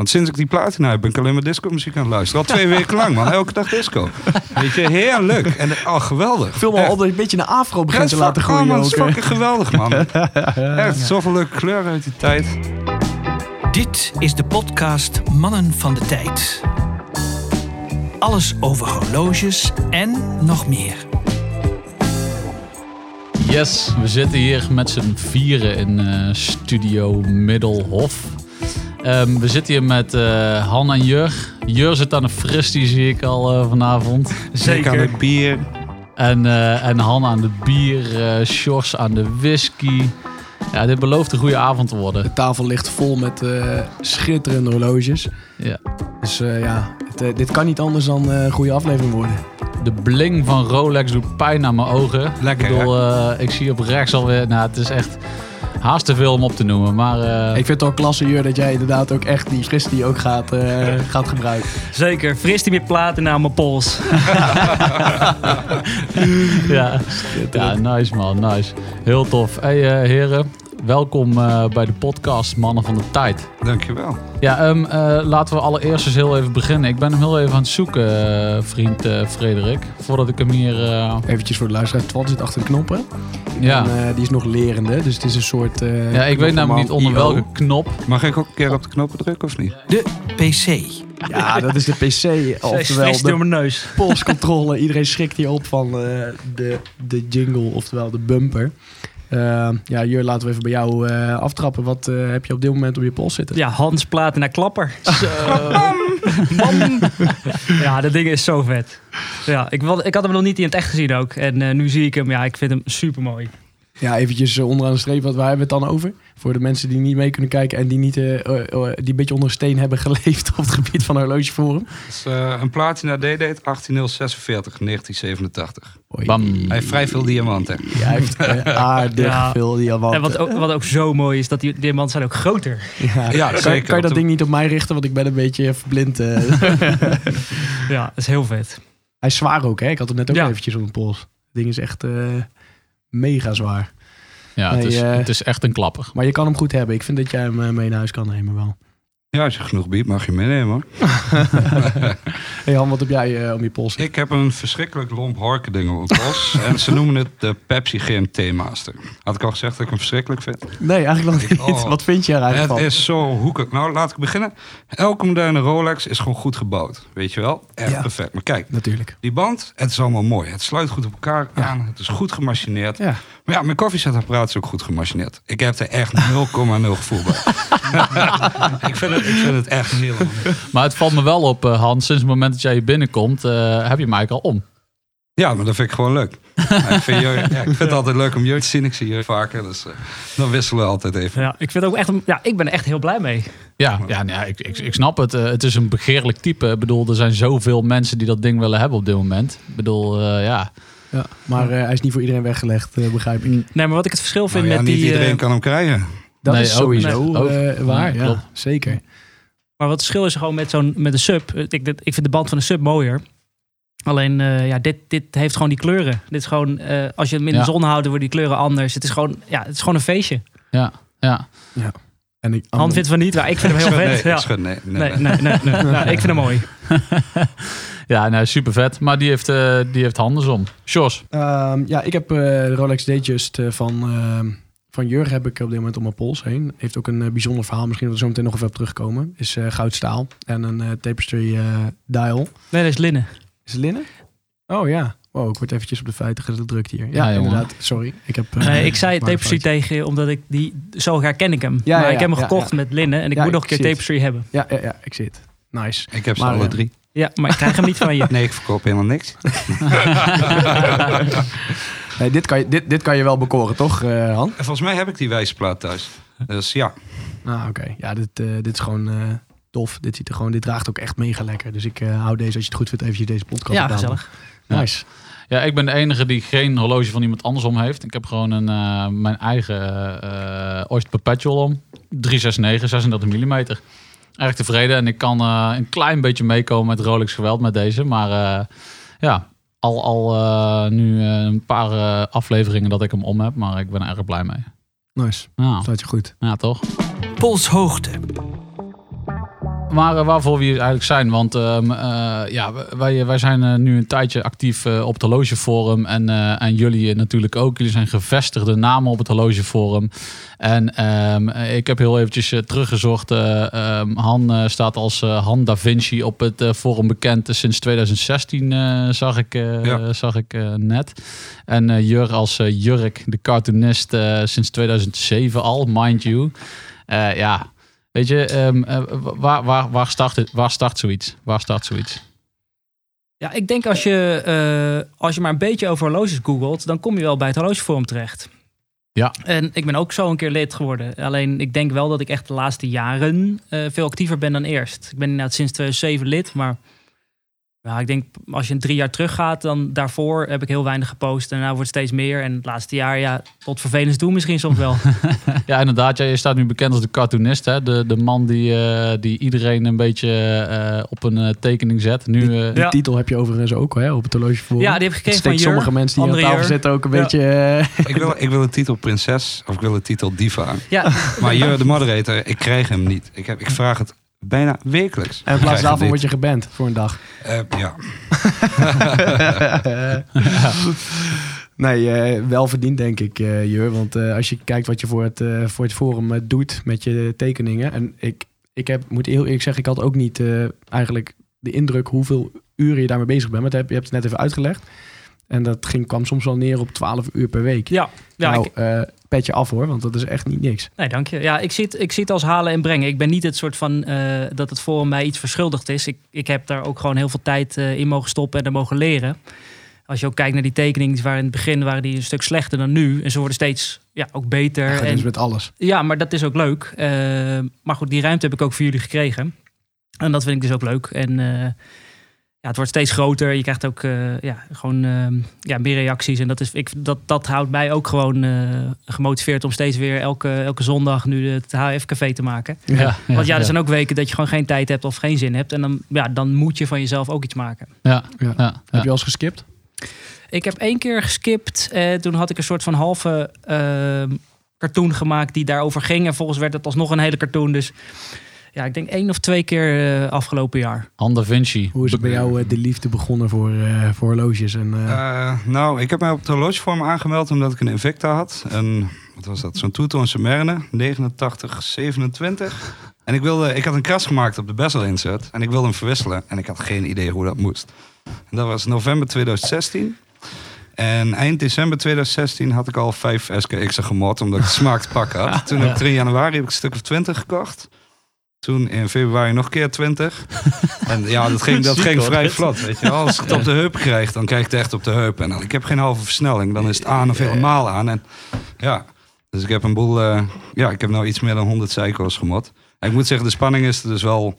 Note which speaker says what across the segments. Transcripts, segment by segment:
Speaker 1: Want sinds ik die platina heb, ben ik alleen maar disco muziek aan het luisteren. Al twee weken lang, man. Elke dag disco. Weet je, heerlijk. En oh, geweldig.
Speaker 2: Maar
Speaker 1: Echt.
Speaker 2: op dat je een beetje een afro begint
Speaker 1: Het
Speaker 2: te
Speaker 1: is
Speaker 2: laten
Speaker 1: oh,
Speaker 2: groeien
Speaker 1: man, het is fucking geweldig, man. Echt, zoveel leuke kleuren uit die tijd.
Speaker 3: Dit is de podcast Mannen van de Tijd. Alles over horloges en nog meer.
Speaker 4: Yes, we zitten hier met z'n vieren in eh, studio Middelhof. Ehm, we zitten hier met eh, Han en Jur. Jur zit aan de fris, die zie ik al eh, vanavond.
Speaker 1: Ik aan het bier.
Speaker 4: En, eh, en Han aan de bier, eh Sjors aan de whisky. Ja, dit belooft een goede avond te worden.
Speaker 2: De tafel ligt vol met eh, schitterende horloges.
Speaker 4: Ja.
Speaker 2: Dus eh, ja, het, dit kan niet anders dan eh, een goede aflevering worden.
Speaker 4: De bling van Rolex doet pijn aan mijn ogen.
Speaker 1: Lekker,
Speaker 4: Ik bedoel, eh, ik zie op rechts alweer... Nou, het is echt haast te veel om op te noemen. Maar eh,
Speaker 2: Ik vind het al klasse, Jur, dat jij inderdaad ook echt die fris die ook gaat, eh, gaat gebruiken.
Speaker 5: Zeker, fris die met platina aan mijn pols.
Speaker 4: ja. ja, nice man, nice. Heel tof. Hey eh, heren, welkom eh, bij de podcast Mannen van de Tijd.
Speaker 1: Dankjewel.
Speaker 4: Ja, ehm, eh, laten we allereerst eens heel even beginnen. Ik ben hem heel even aan het zoeken, eh, vriend eh, Frederik. Voordat ik hem hier... eh,
Speaker 2: Eventjes voor de luisteraar, Twan zit achter de knoppen.
Speaker 4: ja.
Speaker 2: En, eh, die is nog lerende, dus het is een soort... eh,
Speaker 4: ja, ik weet namelijk niet onder welke knop.
Speaker 1: Mag ik ook een keer op de knoppen drukken of niet?
Speaker 3: De PC.
Speaker 2: Ja, dat is de PC, oftewel
Speaker 5: fris door
Speaker 2: de
Speaker 5: mijn neus.
Speaker 2: polscontrole. Iedereen schrikt hier op van eh, de, de jingle, oftewel de bumper. Eh, ja, Jur, laten we even bij jou eh, aftrappen. Wat eh, heb je op dit moment op je pols zitten?
Speaker 5: Ja, Hans platina klapper. Man. Ja, dat ding is zo vet. Ja, ik, wil- ik had hem nog niet in het echt gezien ook. En eh, nu zie ik hem. Ja, ik vind hem super mooi.
Speaker 2: Ja, eventjes eh, onderaan de streep, wat waar hebben we het dan over? Voor de mensen die niet mee kunnen kijken en die, niet, eh, eh, die een beetje onder een steen hebben geleefd op het gebied van horlogeforum.
Speaker 1: Dat is eh, een platina D-date 18046, 1987.
Speaker 2: Oei.
Speaker 4: Bam.
Speaker 1: Hij heeft vrij veel diamanten.
Speaker 2: Hij heeft aardig
Speaker 5: Ja.
Speaker 2: veel diamanten.
Speaker 5: En wat ook, wat ook zo mooi is, dat die diamanten zijn ook groter.
Speaker 2: Ja,
Speaker 1: Ja,
Speaker 2: kan,
Speaker 1: zeker.
Speaker 2: kan je dat ding niet op mij richten, want ik ben een beetje verblind. eh.
Speaker 5: Ja, dat is heel vet.
Speaker 2: Hij is zwaar ook, hè? Ik had hem net ook
Speaker 5: Ja.
Speaker 2: eventjes op mijn pols. Het ding is echt eh, mega zwaar.
Speaker 4: Ja, het is,
Speaker 2: eh,
Speaker 4: het is echt een klapper.
Speaker 2: Maar je kan hem goed hebben. Ik vind dat jij hem eh, mee naar huis kan nemen wel.
Speaker 1: Ja, als je genoeg biedt, mag je meenemen hoor.
Speaker 2: hey Han, wat heb jij eh, om je pols?
Speaker 1: Ik heb een verschrikkelijk lomp harken ding op mijn pols. en ze noemen het de Pepsi GMT Master. Had ik al gezegd dat ik hem verschrikkelijk vind?
Speaker 2: Nee, eigenlijk nog niet.
Speaker 1: Oh.
Speaker 2: Wat vind je er eigenlijk
Speaker 1: Het
Speaker 2: van?
Speaker 1: is zo hoekig. Nou, laat ik beginnen. Elke moderne Rolex is gewoon goed gebouwd. Weet je wel? Echt
Speaker 2: Ja.
Speaker 1: perfect. Maar kijk,
Speaker 2: Natuurlijk.
Speaker 1: die band, het is allemaal mooi. Het sluit goed op elkaar aan. Het is goed gemachineerd.
Speaker 2: Ja.
Speaker 1: Maar ja, mijn koffiezetapparaat is ook goed gemachineerd. Ik heb er echt 0,0 gevoel bij. ik, vind het, ik vind het echt heel
Speaker 4: Maar het valt me wel op, eh, Hans, sinds het moment dat jij hier binnenkomt, eh, heb je eigenlijk al om.
Speaker 1: Ja, maar dat vind ik gewoon leuk. Ja, ik, vind ja, ik vind het altijd leuk om jullie te zien. Ik zie jullie vaker. Dus eh, dan wisselen we altijd even.
Speaker 5: Ja, ik, vind ook echt, ja, ik ben er echt heel blij mee.
Speaker 4: Ja, ja, nee, ik, ik, ik snap het. Het is een begeerlijk type. Ik bedoel, er zijn zoveel mensen die dat ding willen hebben op dit moment. Ik bedoel, eh, ja.
Speaker 2: Ja, maar eh, hij is niet voor iedereen weggelegd, eh, begrijp ik.
Speaker 5: Nee, maar wat ik het verschil vind
Speaker 1: Nou ja,
Speaker 5: met
Speaker 1: niet
Speaker 5: die...
Speaker 1: iedereen
Speaker 5: eh,
Speaker 1: kan hem krijgen.
Speaker 2: Dat
Speaker 4: Nee,
Speaker 2: is
Speaker 4: niet.
Speaker 2: sowieso eh, waar.
Speaker 4: Ja,
Speaker 2: Ja,
Speaker 4: klopt.
Speaker 2: zeker.
Speaker 5: Maar wat het verschil is gewoon met zo'n met de sub. Ik, ik vind de band van de sub mooier. Alleen, eh, ja, dit, dit heeft gewoon die kleuren. Dit is gewoon, eh, als je hem in
Speaker 4: Ja.
Speaker 5: de zon houdt, worden die kleuren anders. Het is gewoon, ja, het is gewoon een feestje.
Speaker 4: Ja, ja.
Speaker 2: En ik,
Speaker 5: Han vindt van niet, maar ik vind hem heel vet.
Speaker 1: nee,
Speaker 5: Ja.
Speaker 1: nee, nee,
Speaker 5: Nee,
Speaker 1: nee.
Speaker 5: nee, nee, nee. Nou, ik vind hem mooi.
Speaker 4: ja nou, super vet. Maar die heeft, eh, die heeft handen om. Sjors.
Speaker 2: Ehm, ja, ik heb eh, de Rolex Datejust eh, van, ehm van Jurgen heb ik op dit moment om mijn pols heen. Heeft ook een bijzonder verhaal. Misschien dat we zo meteen nog even op terugkomen. Is eh, goudstaal en een eh, tapestry eh, dial.
Speaker 5: Nee, dat is linnen.
Speaker 2: Is het linnen? Oh ja. Wow, ik word eventjes op de feiten gedrukt hier. Ja, inderdaad. Sorry. Ik, heb, eh,
Speaker 5: Nee, ik zei tapestry tegen je, omdat ik die, zo herken ik hem.
Speaker 2: Ja,
Speaker 5: maar
Speaker 2: ja,
Speaker 5: ik heb hem
Speaker 2: ja,
Speaker 5: gekocht
Speaker 2: ja.
Speaker 5: met linnen en ik
Speaker 2: Ja,
Speaker 5: moet nog een keer tapestry hebben.
Speaker 2: Ja, ja, ja, ik zie het. Nice.
Speaker 1: Ik heb ze alle drie.
Speaker 5: Ja, maar ik krijg hem niet van je.
Speaker 1: Nee, ik verkoop helemaal niks.
Speaker 2: Nee, dit, kan je, dit, dit kan je wel bekoren, toch, eh, Han?
Speaker 1: En volgens mij heb ik die wijzerplaat thuis. Dus ja,
Speaker 2: Ah, oké. Ja, dit, eh, dit is gewoon eh, tof. Dit, ziet er gewoon, dit draagt ook echt mega lekker. Dus ik hou deze, als je het goed vindt, eventjes deze podcast
Speaker 5: Ja, gezellig.
Speaker 2: Nice.
Speaker 4: Ja, ik ben de enige die geen horloge van iemand anders om heeft. Ik heb gewoon een, eh, mijn eigen eh Oyster Perpetual om. 369, 36 mm. Erg tevreden. En ik kan eh, een klein beetje meekomen met Rolex geweld met deze. Maar eh, ja, al, al eh, nu een paar eh, afleveringen dat ik hem om heb. Maar ik ben er erg blij mee.
Speaker 2: Nice.
Speaker 4: Ja,
Speaker 2: Staat je goed.
Speaker 4: ja toch?
Speaker 3: Polshoogte.
Speaker 4: Maar eh, waarvoor we hier eigenlijk zijn. Want ehm, eh, ja, wij, wij zijn eh, nu een tijdje actief eh, op het horlogeforum. En, eh, en jullie natuurlijk ook. Jullie zijn gevestigde namen op het horlogeforum. En ehm, ik heb heel eventjes eh, teruggezocht. eh, ehm, Han eh, staat als eh, Han Da Vinci op het eh, forum bekend eh, sinds 2016, eh, zag ik, eh,
Speaker 1: Ja.
Speaker 4: zag ik eh, net. En eh, Jur als eh, Jurk, de cartoonist, eh, sinds 2007 al, mind you. Eh, ja, weet je, ehm, eh, waar, waar, waar, start het, waar start zoiets? Waar start zoiets?
Speaker 5: Ja, ik denk als je, eh, als je maar een beetje over horloges googelt, dan kom je wel bij het horlogeforum terecht.
Speaker 4: Ja.
Speaker 5: En ik ben ook zo een keer lid geworden. Alleen ik denk wel dat ik echt de laatste jaren eh, veel actiever ben dan eerst. Ik ben inderdaad sinds 2007 lid, maar ja, ik denk als je een drie jaar terug gaat, dan daarvoor heb ik heel weinig gepost. En daarna wordt het steeds meer. En het laatste jaar, ja, tot vervelend toe misschien soms wel.
Speaker 4: Ja, inderdaad. Ja, je staat nu bekend als de cartoonist. Hè? De, de man die, eh, die iedereen een beetje eh, op een eh, tekening zet. Nu, eh,
Speaker 2: Die
Speaker 5: Ja.
Speaker 2: titel heb je overigens ook hè, op het horlogeforum.
Speaker 5: ja, die heb ik gekregen van Jur.
Speaker 2: sommige mensen die aan tafel
Speaker 5: Jur.
Speaker 2: zitten ook een
Speaker 5: Ja.
Speaker 2: beetje...
Speaker 1: Ik wil, ik wil de titel prinses of ik wil de titel diva.
Speaker 5: Ja,
Speaker 1: Maar Jur, de moderator, ik krijg hem niet. Ik, heb, ik vraag het bijna wekelijks.
Speaker 2: en in plaats daarvan word je geband voor een dag.
Speaker 1: Eh, ja.
Speaker 2: Nee, eh, wel verdiend denk ik, eh Jur. Want eh, als je kijkt wat je voor het, eh, voor het forum doet met je tekeningen. En ik, ik heb, moet heel eerlijk zeggen, ik had ook niet eh, eigenlijk de indruk hoeveel uren je daarmee bezig bent. Maar je hebt het net even uitgelegd. En dat ging, kwam soms wel neer op 12 uur per week.
Speaker 5: ja. ja
Speaker 2: nou,
Speaker 5: ik,
Speaker 2: eh, pet je af hoor, want dat is echt niet niks.
Speaker 5: Nee, dank je. Ja, ik zie het, ik zie het als halen en brengen. Ik ben niet het soort van eh, dat het forum mij iets verschuldigd is. Ik, ik heb daar ook gewoon heel veel tijd eh, in mogen stoppen en er mogen leren. Als je ook kijkt naar die tekeningen, waren in het begin waren die een stuk slechter dan nu. En ze worden steeds ja, ook beter.
Speaker 2: Ja,
Speaker 5: en,
Speaker 2: met alles.
Speaker 5: ja, maar dat is ook leuk. Maar goed, die ruimte heb ik ook voor jullie gekregen. En dat vind ik dus ook leuk. En ja, het wordt steeds groter. Je krijgt ook eh, ja, gewoon eh, ja, meer reacties. En dat, is, ik, dat, dat houdt mij ook gewoon eh, gemotiveerd om steeds weer elke, elke zondag nu het HF-café te maken.
Speaker 4: ja,
Speaker 5: Want ja, er zijn ook weken dat je gewoon geen tijd hebt of geen zin hebt. En dan, ja, dan moet je van jezelf ook iets maken.
Speaker 4: ja,
Speaker 2: Ja.
Speaker 4: ja,
Speaker 2: Heb je al eens geskipt?
Speaker 5: Ik heb één keer geskipt. Eh, toen had ik een soort van halve eh, cartoon gemaakt die daarover ging. En volgens werd het alsnog een hele cartoon. Dus ja, ik denk één of twee keer eh, afgelopen jaar.
Speaker 4: Da Vinci.
Speaker 2: Hoe is het bij jou eh, de liefde begonnen voor, eh, voor horloges? En, eh,
Speaker 1: Eh, nou, ik heb mij op het horlogevorm aangemeld omdat ik een Invicta had. Een, wat was dat? Zo'n Tuton Submarine, 8927. En ik, wilde, ik had een kras gemaakt op de bezel insert. En ik wilde hem verwisselen. En ik had geen idee hoe dat moest. En dat was november 2016. En eind december 2016 had ik al vijf SKX'en gemod, omdat ik de smaak te pakken had. Toen heb ik er in januari heb ik een stuk of 20 gekocht. Toen in februari nog een keer 20. En ja, dat ging, dat ging vrij vlot. Weet je. Als ik het op de heup krijg, dan krijg ik het echt op de heup. En dan, ik heb geen halve versnelling, dan is het aan of helemaal aan. En ja, dus ik heb een boel, eh, ja, ik heb nou iets meer dan 100 cycles gemod. En ik moet zeggen, de spanning is er dus wel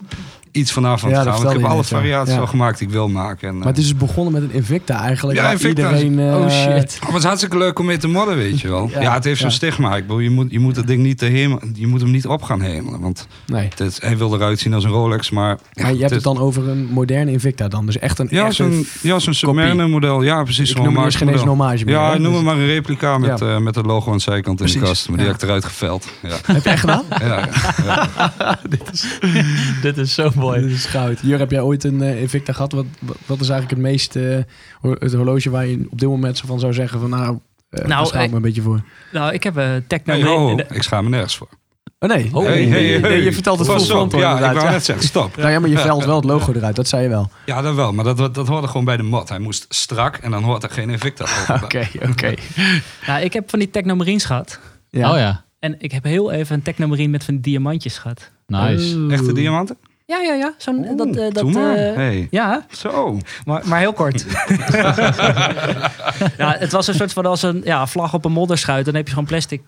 Speaker 1: iets vanaf aan
Speaker 2: Ja,
Speaker 1: gaan. Want ik heb alle
Speaker 2: net,
Speaker 1: variaties al gemaakt die ik wil maken. En, eh,
Speaker 2: maar het is dus begonnen met een Invicta eigenlijk.
Speaker 1: Ja, Invicta.
Speaker 2: Iedereen, eh,
Speaker 5: oh shit.
Speaker 1: Oh, maar het is hartstikke leuk om mee te modden, weet je wel.
Speaker 2: Ja,
Speaker 1: het heeft zo'n stigma. Ik bedoel, je moet, je moet het ding niet te hemel, je moet hem niet op gaan hemelen. Want
Speaker 2: Nee.
Speaker 1: het is- hij wil eruit zien als een Rolex, maar...
Speaker 2: je hebt het
Speaker 1: is-
Speaker 2: dan over een moderne Invicta dan. Dus echt een
Speaker 1: Ja, zo'n ja, zo'n Submarine model. Ja, precies.
Speaker 2: Ik noem dus geen eens een meer.
Speaker 1: Ja, noem
Speaker 2: Dus-
Speaker 1: maar een replica met, eh, met het logo aan de zijkant in de kast. Maar die heb ik eruit geveld.
Speaker 2: Heb je echt gedaan?
Speaker 1: Ja, ja, ja.
Speaker 4: Dit is zo mooi.
Speaker 2: Dit is goud. Jur, heb jij ooit een eh, Invicta gehad? Wat, wat- is eigenlijk het meest... eh, het horloge waar je op dit moment zo van zou zeggen van... Nou, eh
Speaker 5: Nou,
Speaker 2: daar schaam ik me een beetje voor.
Speaker 5: Nou, ik heb een techno...
Speaker 1: Hey, ho, ho, ik schaam me nergens voor.
Speaker 2: Oh nee.
Speaker 4: Oh,
Speaker 1: Hey,
Speaker 2: je vertelt het vol verantwoord
Speaker 1: Ja, ik wou
Speaker 2: Ja.
Speaker 1: net zeggen, stop.
Speaker 2: Nou ja, maar je velt wel het logo eruit. Dat zei je wel.
Speaker 1: Ja, dat wel. Maar dat, dat, dat hoorde gewoon bij de mod. Hij moest strak en dan hoort er geen Invicta op.
Speaker 2: Oké, oké.
Speaker 5: Nou, ik heb van die technomarines gehad.
Speaker 2: Ja.
Speaker 4: Oh ja,
Speaker 5: En ik heb heel even een technomarine met van die diamantjes gehad.
Speaker 4: nice.
Speaker 2: Oeh.
Speaker 1: Echte diamanten?
Speaker 5: Ja, ja, ja. Zo'n, dat, eh, dat, eh,
Speaker 1: hey.
Speaker 5: Ja,
Speaker 1: Zo.
Speaker 5: maar, maar heel kort. ja, het was een soort van als een ja, vlag op een modderschuit. Dan heb je gewoon plastic,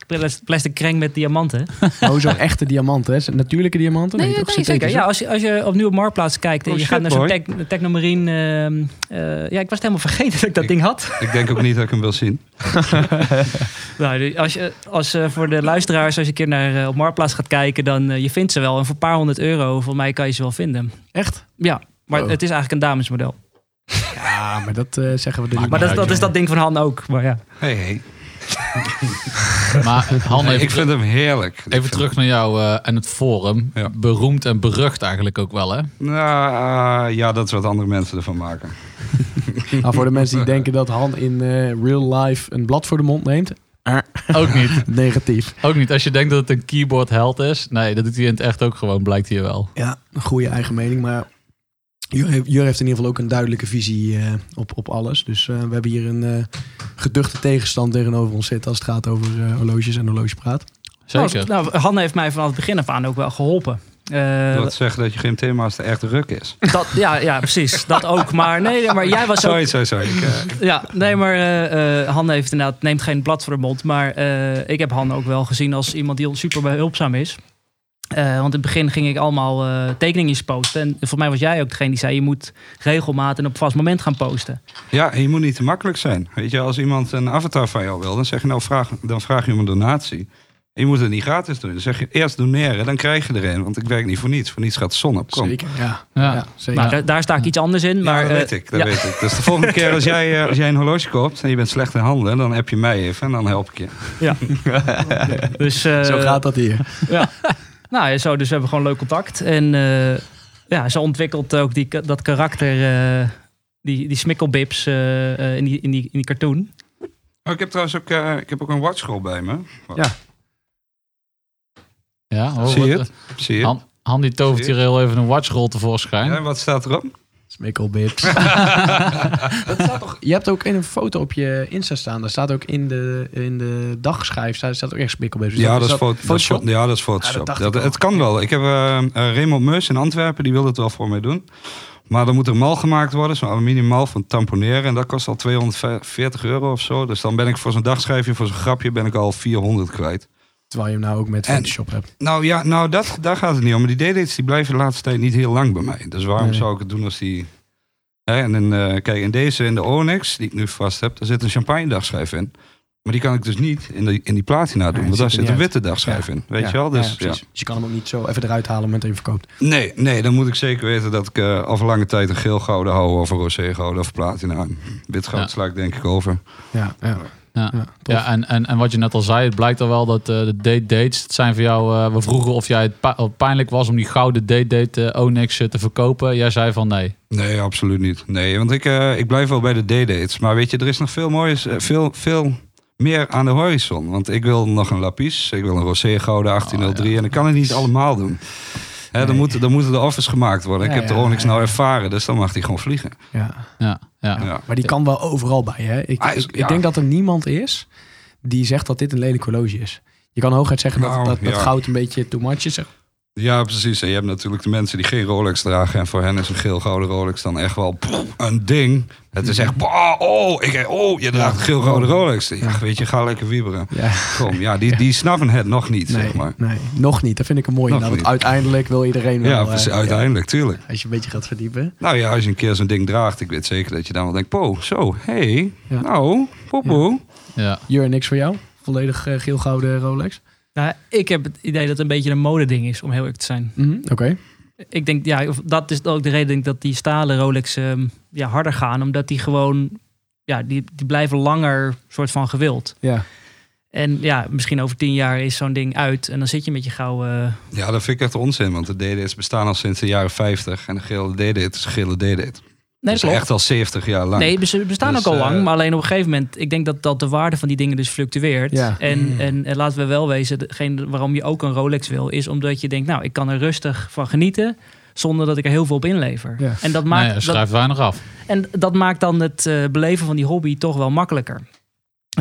Speaker 5: plastic kreng met diamanten.
Speaker 2: Oh, zo'n echte diamant, hè? Natuurlijke diamanten?
Speaker 5: Nee,
Speaker 2: toch
Speaker 5: nee, zeker. Ja, als je, als je opnieuw op Marktplaats kijkt en
Speaker 1: Oh,
Speaker 5: je
Speaker 1: shit,
Speaker 5: gaat naar zo'n tech, Technomarine... ehm, eh, ja, ik was het helemaal vergeten dat ik dat
Speaker 1: Ik-
Speaker 5: ding had.
Speaker 1: Ik denk ook niet dat ik hem wil zien.
Speaker 5: Nou, de- als je, als, eh, voor de luisteraars, als je een keer naar op Marktplaats gaat kijken... dan je vindt ze wel. En voor een paar honderd euro, voor mij kan je ze wel vinden.
Speaker 2: Echt?
Speaker 5: Ja, maar
Speaker 2: Oh.
Speaker 5: het is eigenlijk een damesmodel.
Speaker 2: Ja, maar dat eh, zeggen we er niet
Speaker 5: Maar dat, dat is dat ding van Han ook. Maar ja.
Speaker 1: Hey, hey.
Speaker 4: Maar Han,
Speaker 1: Nee,
Speaker 4: even,
Speaker 1: ik vind hem heerlijk.
Speaker 4: Even terug naar jou eh, en het forum.
Speaker 1: Ja.
Speaker 4: Beroemd en berucht eigenlijk ook wel, hè?
Speaker 1: Nou, eh, ja, dat is wat andere mensen ervan maken.
Speaker 2: Maar voor de mensen die denken dat Han in eh, real life een blad voor de mond neemt,
Speaker 4: Ook niet.
Speaker 2: negatief.
Speaker 4: Ook niet. Als je denkt dat het een keyboard held is. Nee, dat doet hij in het echt ook gewoon, blijkt hier wel.
Speaker 2: Ja, een goede eigen mening. Maar Jur heeft, Jur heeft in ieder geval ook een duidelijke visie eh, op, op alles. Dus eh, we hebben hier een eh, geduchte tegenstand tegenover ons zitten als het gaat over eh, horloges en horlogepraat.
Speaker 4: Zeker.
Speaker 5: Nou, nou, Han heeft mij vanaf het begin af aan ook wel geholpen. Eh,
Speaker 1: Dat zeggen dat je geen themaster echt ruk is.
Speaker 5: dat, ja, ja, precies. Dat ook. Maar nee, maar jij was ook...
Speaker 1: Sorry, sorry, sorry. Ik, eh,
Speaker 5: Ja, nee, maar eh, Han heeft inderdaad, neemt geen blad voor de mond. Maar ik heb Han ook wel gezien als iemand die super behulpzaam is. Want in het begin ging ik allemaal tekeningen posten. En volgens mij was jij ook degene die zei... je moet regelmatig en op vast moment gaan posten.
Speaker 1: ja, en je moet niet te makkelijk zijn. Weet je, als iemand een avatar van jou wil, dan zeg je nou, vraag, dan vraag je om een donatie. En je moet het niet gratis doen. Dan zeg je eerst doneren, dan krijg je er een. Want ik werk niet voor niets. Voor niets gaat de zon op. Kom.
Speaker 2: Zeker, ja.
Speaker 4: Ja.
Speaker 2: ja. zeker.
Speaker 5: Maar daar, daar sta ik iets anders in. Maar,
Speaker 1: ja, dat
Speaker 5: eh,
Speaker 1: weet ik. Dat
Speaker 5: ja.
Speaker 1: weet ik. Dus de volgende keer als jij, eh, als jij een horloge koopt en je bent slecht in handen, dan heb je mij even en dan help ik je.
Speaker 5: Dus, eh,
Speaker 2: Zo gaat dat hier.
Speaker 5: Ja. nou, ja, zo, dus we hebben gewoon leuk contact. En eh, ja, ze ontwikkelt ook die, dat karakter, eh, die, die smikkelbips eh, eh, in, die, in, die, in die cartoon.
Speaker 1: Oh, ik heb trouwens ook, eh, ik heb ook een watchscroll bij me.
Speaker 2: Ja.
Speaker 4: Ja, oh,
Speaker 1: Zie je
Speaker 4: wat-
Speaker 1: het? Zie je?
Speaker 4: Han, Han die tovert hier heel even een watchroll tevoorschijn.
Speaker 1: Ja, wat staat erop?
Speaker 2: Smikkelbips. dat staat toch, je hebt ook in een foto op je Insta staan. Daar staat ook in de, in de dagschijf staat, staat ook echt smikkelbips.
Speaker 1: Ja, dat is, dat
Speaker 2: Photoshop.
Speaker 1: ja, dat is
Speaker 2: Ja,
Speaker 1: Photoshop.
Speaker 2: dat
Speaker 1: dat
Speaker 2: al.
Speaker 1: het kan wel. Ik heb eh eh, Raymond Meus in Antwerpen, die wil het wel voor mij doen. Maar dan moet er mal gemaakt worden, zo'n aluminiummal van tamponeren. En dat kost al 240 euro of zo. Dus dan ben ik voor zo'n dagschijfje, voor zo'n grapje, ben ik al 400 kwijt.
Speaker 2: Terwijl je hem nou ook met
Speaker 1: En-
Speaker 2: Photoshop hebt.
Speaker 1: Nou ja, nou, dat, daar gaat het niet om. Maar die D-dates die blijven de laatste tijd niet heel lang bij mij. Dus waarom
Speaker 2: Nee.
Speaker 1: zou ik het doen als die... Hè, en in, eh, kijk, in deze, in de Onyx, die ik nu vast heb, daar zit een champagne dagschijf in. Maar die kan ik dus niet in, de, in die platina doen.
Speaker 2: Nee,
Speaker 1: want daar zit een witte dagschijf in. Weet je wel? Dus, ja.
Speaker 2: Dus je kan hem ook niet zo even eruit halen met even verkoopt.
Speaker 1: Nee, nee, dan moet ik zeker weten dat ik al voor lange tijd een geel gouden hou of een roze gouden of platina. Wit goud
Speaker 4: Ja.
Speaker 1: sla ik denk ik over.
Speaker 2: Ja, ja.
Speaker 4: Ja. en, en, en wat je net al zei, het blijkt al wel dat eh, de date dates, het zijn voor jou, eh, we vroegen of jij het pa- pijnlijk was om die gouden date date eh, Onyx te verkopen. Jij zei van nee.
Speaker 1: Nee, absoluut niet. Nee, want ik, ik blijf wel bij de D-dates. Maar weet je, er is nog veel moois, veel, veel meer aan de horizon. Want ik wil nog een lapis, ik wil een rosé gouden 1803 en ik kan het niet allemaal doen. Hè, dan, moeten, dan moeten de offers gemaakt worden. ik
Speaker 2: Ja,
Speaker 1: heb de
Speaker 2: ja,
Speaker 1: Onyx
Speaker 2: ja,
Speaker 1: nou ervaren, dus dan mag die gewoon vliegen.
Speaker 2: ja.
Speaker 4: Ja, ja.
Speaker 1: Ja.
Speaker 2: Maar die kan wel overal bij. Hè? Ik,
Speaker 1: Hij is-
Speaker 2: ik, ik
Speaker 1: ja.
Speaker 2: denk dat er niemand is die zegt dat dit een lelijk horloge is. Je kan hooguit zeggen dat,
Speaker 1: Nou,
Speaker 2: dat, dat
Speaker 1: ja.
Speaker 2: goud een beetje too much is.
Speaker 1: Ja, precies. En je hebt natuurlijk de mensen die geen Rolex dragen. En voor hen is een geel-gouden Rolex dan echt wel een ding. Het is echt, bah, oh, ik, oh, je draagt een geel-gouden Rolex. Ja, weet je, ga lekker wieberen.
Speaker 2: Ja,
Speaker 1: Kom, ja, die, die snappen het nog niet,
Speaker 2: nee,
Speaker 1: zeg maar.
Speaker 2: nee, nog niet. Dat vind ik een mooie. Nou, want
Speaker 1: niet.
Speaker 2: uiteindelijk wil iedereen wel.
Speaker 1: Ja,
Speaker 2: eh, ja,
Speaker 1: uiteindelijk, tuurlijk.
Speaker 2: als je een beetje gaat verdiepen.
Speaker 1: Nou ja, als je een keer zo'n ding draagt, ik weet zeker dat je dan wel denkt, po, zo, hey,
Speaker 2: Ja.
Speaker 1: nou, poepoe.
Speaker 4: ja.
Speaker 2: Jur, niks voor jou? Volledig eh, geel-gouden Rolex?
Speaker 5: Nou, ik heb het idee dat het een beetje een modeding is, om heel eerlijk te zijn.
Speaker 2: Mhm, Oké.
Speaker 5: Ik denk, ja, of dat is ook de reden denk dat die stalen Rolex ehm, ja, harder gaan. Omdat die gewoon, ja, die, die blijven langer soort van gewild.
Speaker 2: Ja.
Speaker 5: En ja, misschien over tien jaar is zo'n ding uit. En dan zit je met je gouden...
Speaker 1: Ja, dat vind ik echt onzin, want de D-dates bestaan al sinds de jaren 50. En de gele D-date is gele D-date.
Speaker 5: Nee,
Speaker 1: Dat is
Speaker 5: klopt.
Speaker 1: echt al 70 jaar lang.
Speaker 5: Nee, ze bestaan
Speaker 1: Dus,
Speaker 5: ook al lang.
Speaker 1: eh,
Speaker 5: Maar alleen op een gegeven moment... Ik denk dat, dat de waarde van die dingen dus fluctueert.
Speaker 2: Ja.
Speaker 5: En,
Speaker 1: Mm.
Speaker 5: en, en laten we wel wezen... Degene waarom je ook een Rolex wil... is omdat je denkt... Nou, ik kan er rustig van genieten... zonder dat ik er heel veel op inlever.
Speaker 2: Ja.
Speaker 5: En, dat
Speaker 4: Nee,
Speaker 5: maakt, dat,
Speaker 4: schrijft weinig af.
Speaker 5: en dat maakt dan het eh, beleven van die hobby toch wel makkelijker.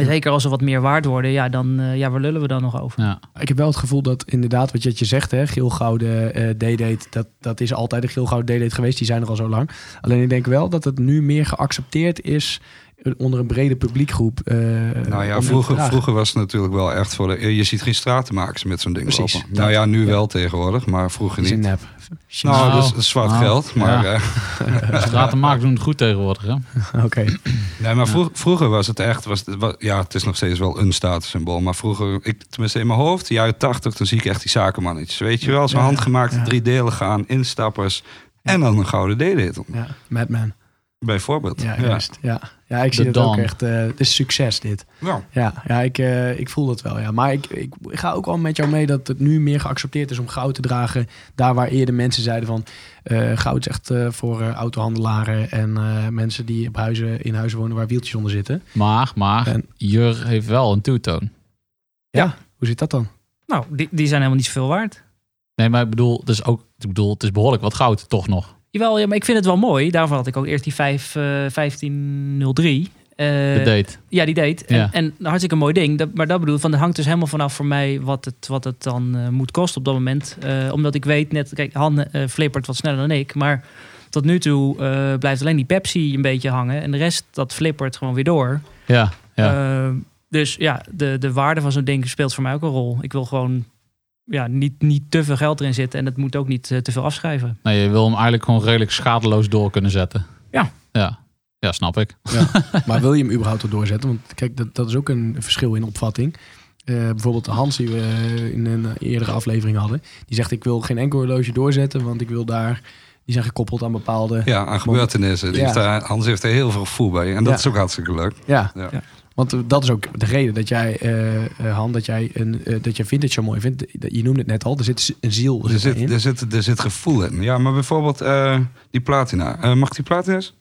Speaker 5: Zeker als ze wat meer waard worden, ja, dan eh, ja, waar lullen we dan nog over?
Speaker 4: Ja.
Speaker 2: Ik heb wel het gevoel dat inderdaad, wat je, wat je zegt, hè, geel-gouden eh D-date, dat, dat is altijd een geel-gouden D-date geweest. Die zijn er al zo lang. Alleen ik denk wel dat het nu meer geaccepteerd is onder een brede publiekgroep. eh,
Speaker 1: Nou ja, vroeger, vroeger was het natuurlijk wel echt voor de... Je ziet geen stratenmakers met zo'n ding
Speaker 2: Precies,
Speaker 1: lopen.
Speaker 2: dat.
Speaker 1: Nou ja, nu
Speaker 2: Ja.
Speaker 1: wel tegenwoordig, maar vroeger niet.
Speaker 2: een nep.
Speaker 1: Nou,
Speaker 4: Nou,
Speaker 1: dat is, zwart
Speaker 4: nou,
Speaker 1: geld. Maar,
Speaker 4: ja.
Speaker 1: eh,
Speaker 4: Stratenmaak doen het goed tegenwoordig. Hè?
Speaker 2: Oké.
Speaker 1: nee, maar vroeg- vroeger was het echt... Was ja, het is nog steeds wel een statussymbool. Maar vroeger, ik, tenminste in mijn hoofd, de jaren tachtig... dan zie ik echt die zakenmannetjes. Weet je wel, zo'n
Speaker 2: Ja,
Speaker 1: handgemaakte
Speaker 2: ja.
Speaker 1: drie delen gaan, instappers... En dan een gouden D-date,
Speaker 2: Ja, Madman.
Speaker 1: bijvoorbeeld.
Speaker 2: Ja,
Speaker 1: Ja.
Speaker 2: juist. Ja, Ja, ik zie het ook echt. eh het is succes dit.
Speaker 1: Ja.
Speaker 2: Ja, ja ik, eh, ik voel dat wel. Ja. Maar ik, ik, ga ook wel met jou mee dat het nu meer geaccepteerd is om goud te dragen. Daar waar eerder mensen zeiden van eh, goud is echt eh, voor eh, autohandelaren en eh, mensen die op huizen, in huizen wonen waar wieltjes onder zitten.
Speaker 4: Maar, maar,
Speaker 2: En-
Speaker 4: Jur heeft wel een two-tone.
Speaker 2: Hoe zit dat dan?
Speaker 5: Nou, die, die zijn helemaal niet zoveel waard.
Speaker 4: Nee, maar ik bedoel, het is ook, ik bedoel, het is behoorlijk wat goud, toch nog.
Speaker 5: Jawel, ja, maar ik vind het wel mooi. Daarvoor had ik ook eerst die 5, eh 1503. Eh,
Speaker 4: De date.
Speaker 5: Ja, die deed. En,
Speaker 4: Ja.
Speaker 5: en hartstikke mooi ding. Dat, maar dat bedoel ik, van, er hangt dus helemaal vanaf voor mij wat het, wat het dan eh, moet kosten op dat moment. Eh, omdat ik weet net, kijk, Han eh, flippert wat sneller dan ik. Maar tot nu toe blijft alleen die Pepsi een beetje hangen. En de rest, dat flippert gewoon weer door.
Speaker 4: Ja, ja.
Speaker 5: Dus ja, de, de waarde van zo'n ding speelt voor mij ook een rol. Ik wil gewoon ja, niet, niet te veel geld erin zitten. En het moet ook niet eh, te veel afschrijven.
Speaker 4: nee, je wil hem eigenlijk gewoon redelijk schadeloos door kunnen zetten.
Speaker 5: Ja.
Speaker 4: Ja, ja snap ik.
Speaker 2: Maar wil je hem überhaupt doorzetten? Want kijk, dat, dat is ook een verschil in opvatting. Eh, bijvoorbeeld Hans, die we in een eerdere aflevering hadden. Die zegt, ik wil geen enkel horloge doorzetten, want ik wil daar... Die zijn gekoppeld aan bepaalde...
Speaker 1: Ja, aan gebeurtenissen. Die
Speaker 2: Ja.
Speaker 1: heeft daar, Hans heeft er heel veel gevoel bij. En dat
Speaker 2: Ja.
Speaker 1: is ook hartstikke leuk.
Speaker 2: Ja,
Speaker 1: Ja.
Speaker 5: Ja.
Speaker 2: Want dat is ook de reden dat jij, eh, eh, Han, dat jij, een, eh, dat jij vintage zo mooi vindt. Je noemde het net al, er zit een ziel
Speaker 1: Er
Speaker 2: zit erin.
Speaker 1: er, zit, er zit gevoel in. Ja, maar bijvoorbeeld eh, die platina. Eh, mag die platina's?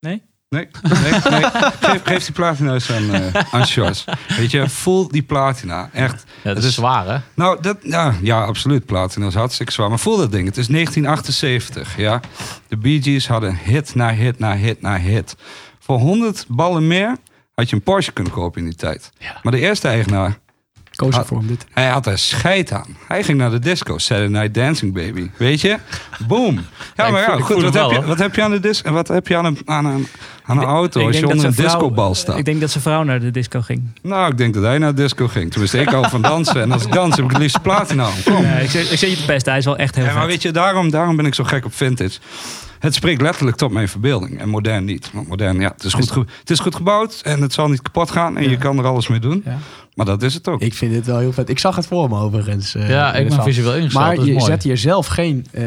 Speaker 5: Nee.
Speaker 1: Nee, nee, nee. Geef, geef die platina's aan, eh aan Sjors. Weet je, voel die platina. Echt.
Speaker 4: Ja, dat
Speaker 1: Het
Speaker 4: is
Speaker 1: is-
Speaker 4: zwaar, hè?
Speaker 1: Nou, dat, ja, ja, absoluut. Platina is hartstikke zwaar. Maar voel dat ding. Het is 1978, ja. De Bee Gees hadden hit na hit na hit na hit. Voor 100 ballen meer had je een Porsche kunnen kopen in die tijd.
Speaker 2: Ja.
Speaker 1: Maar de eerste eigenaar,
Speaker 2: Koos voor hem dit.
Speaker 1: hij had er scheid aan. Hij ging naar de disco. Saturday Night Dancing, baby. Weet je? Boom. Ja, maar ja, goed. Wat heb, je, wat heb je aan de disco? Wat heb je aan een, aan een, aan een auto als je onder een discobal staat?
Speaker 5: Ik denk dat zijn vrouw naar de disco ging.
Speaker 1: Nou, ik denk dat hij naar de disco ging. Toen wist ik al van dansen. En als ik dans heb ik het liefst platina. Kom.
Speaker 5: Ja, ik, zeg, ik zeg je het beste, hij is wel echt heel
Speaker 1: Ja, maar weet je, daarom, daarom ben ik zo gek op vintage. Het spreekt letterlijk tot mijn verbeelding. En modern niet. Want modern, ja, het is goed, ge- het is goed gebouwd. En het zal niet kapot gaan. En
Speaker 2: Ja.
Speaker 1: je kan er alles mee doen. Maar dat is het ook.
Speaker 2: Ik vind dit wel heel vet. Ik zag het voor me overigens. eh,
Speaker 4: ja, ik
Speaker 2: het
Speaker 4: ben visueel ingesteld.
Speaker 2: Maar
Speaker 4: dat is
Speaker 2: je
Speaker 4: mooi.
Speaker 2: zet hier zelf geen... eh,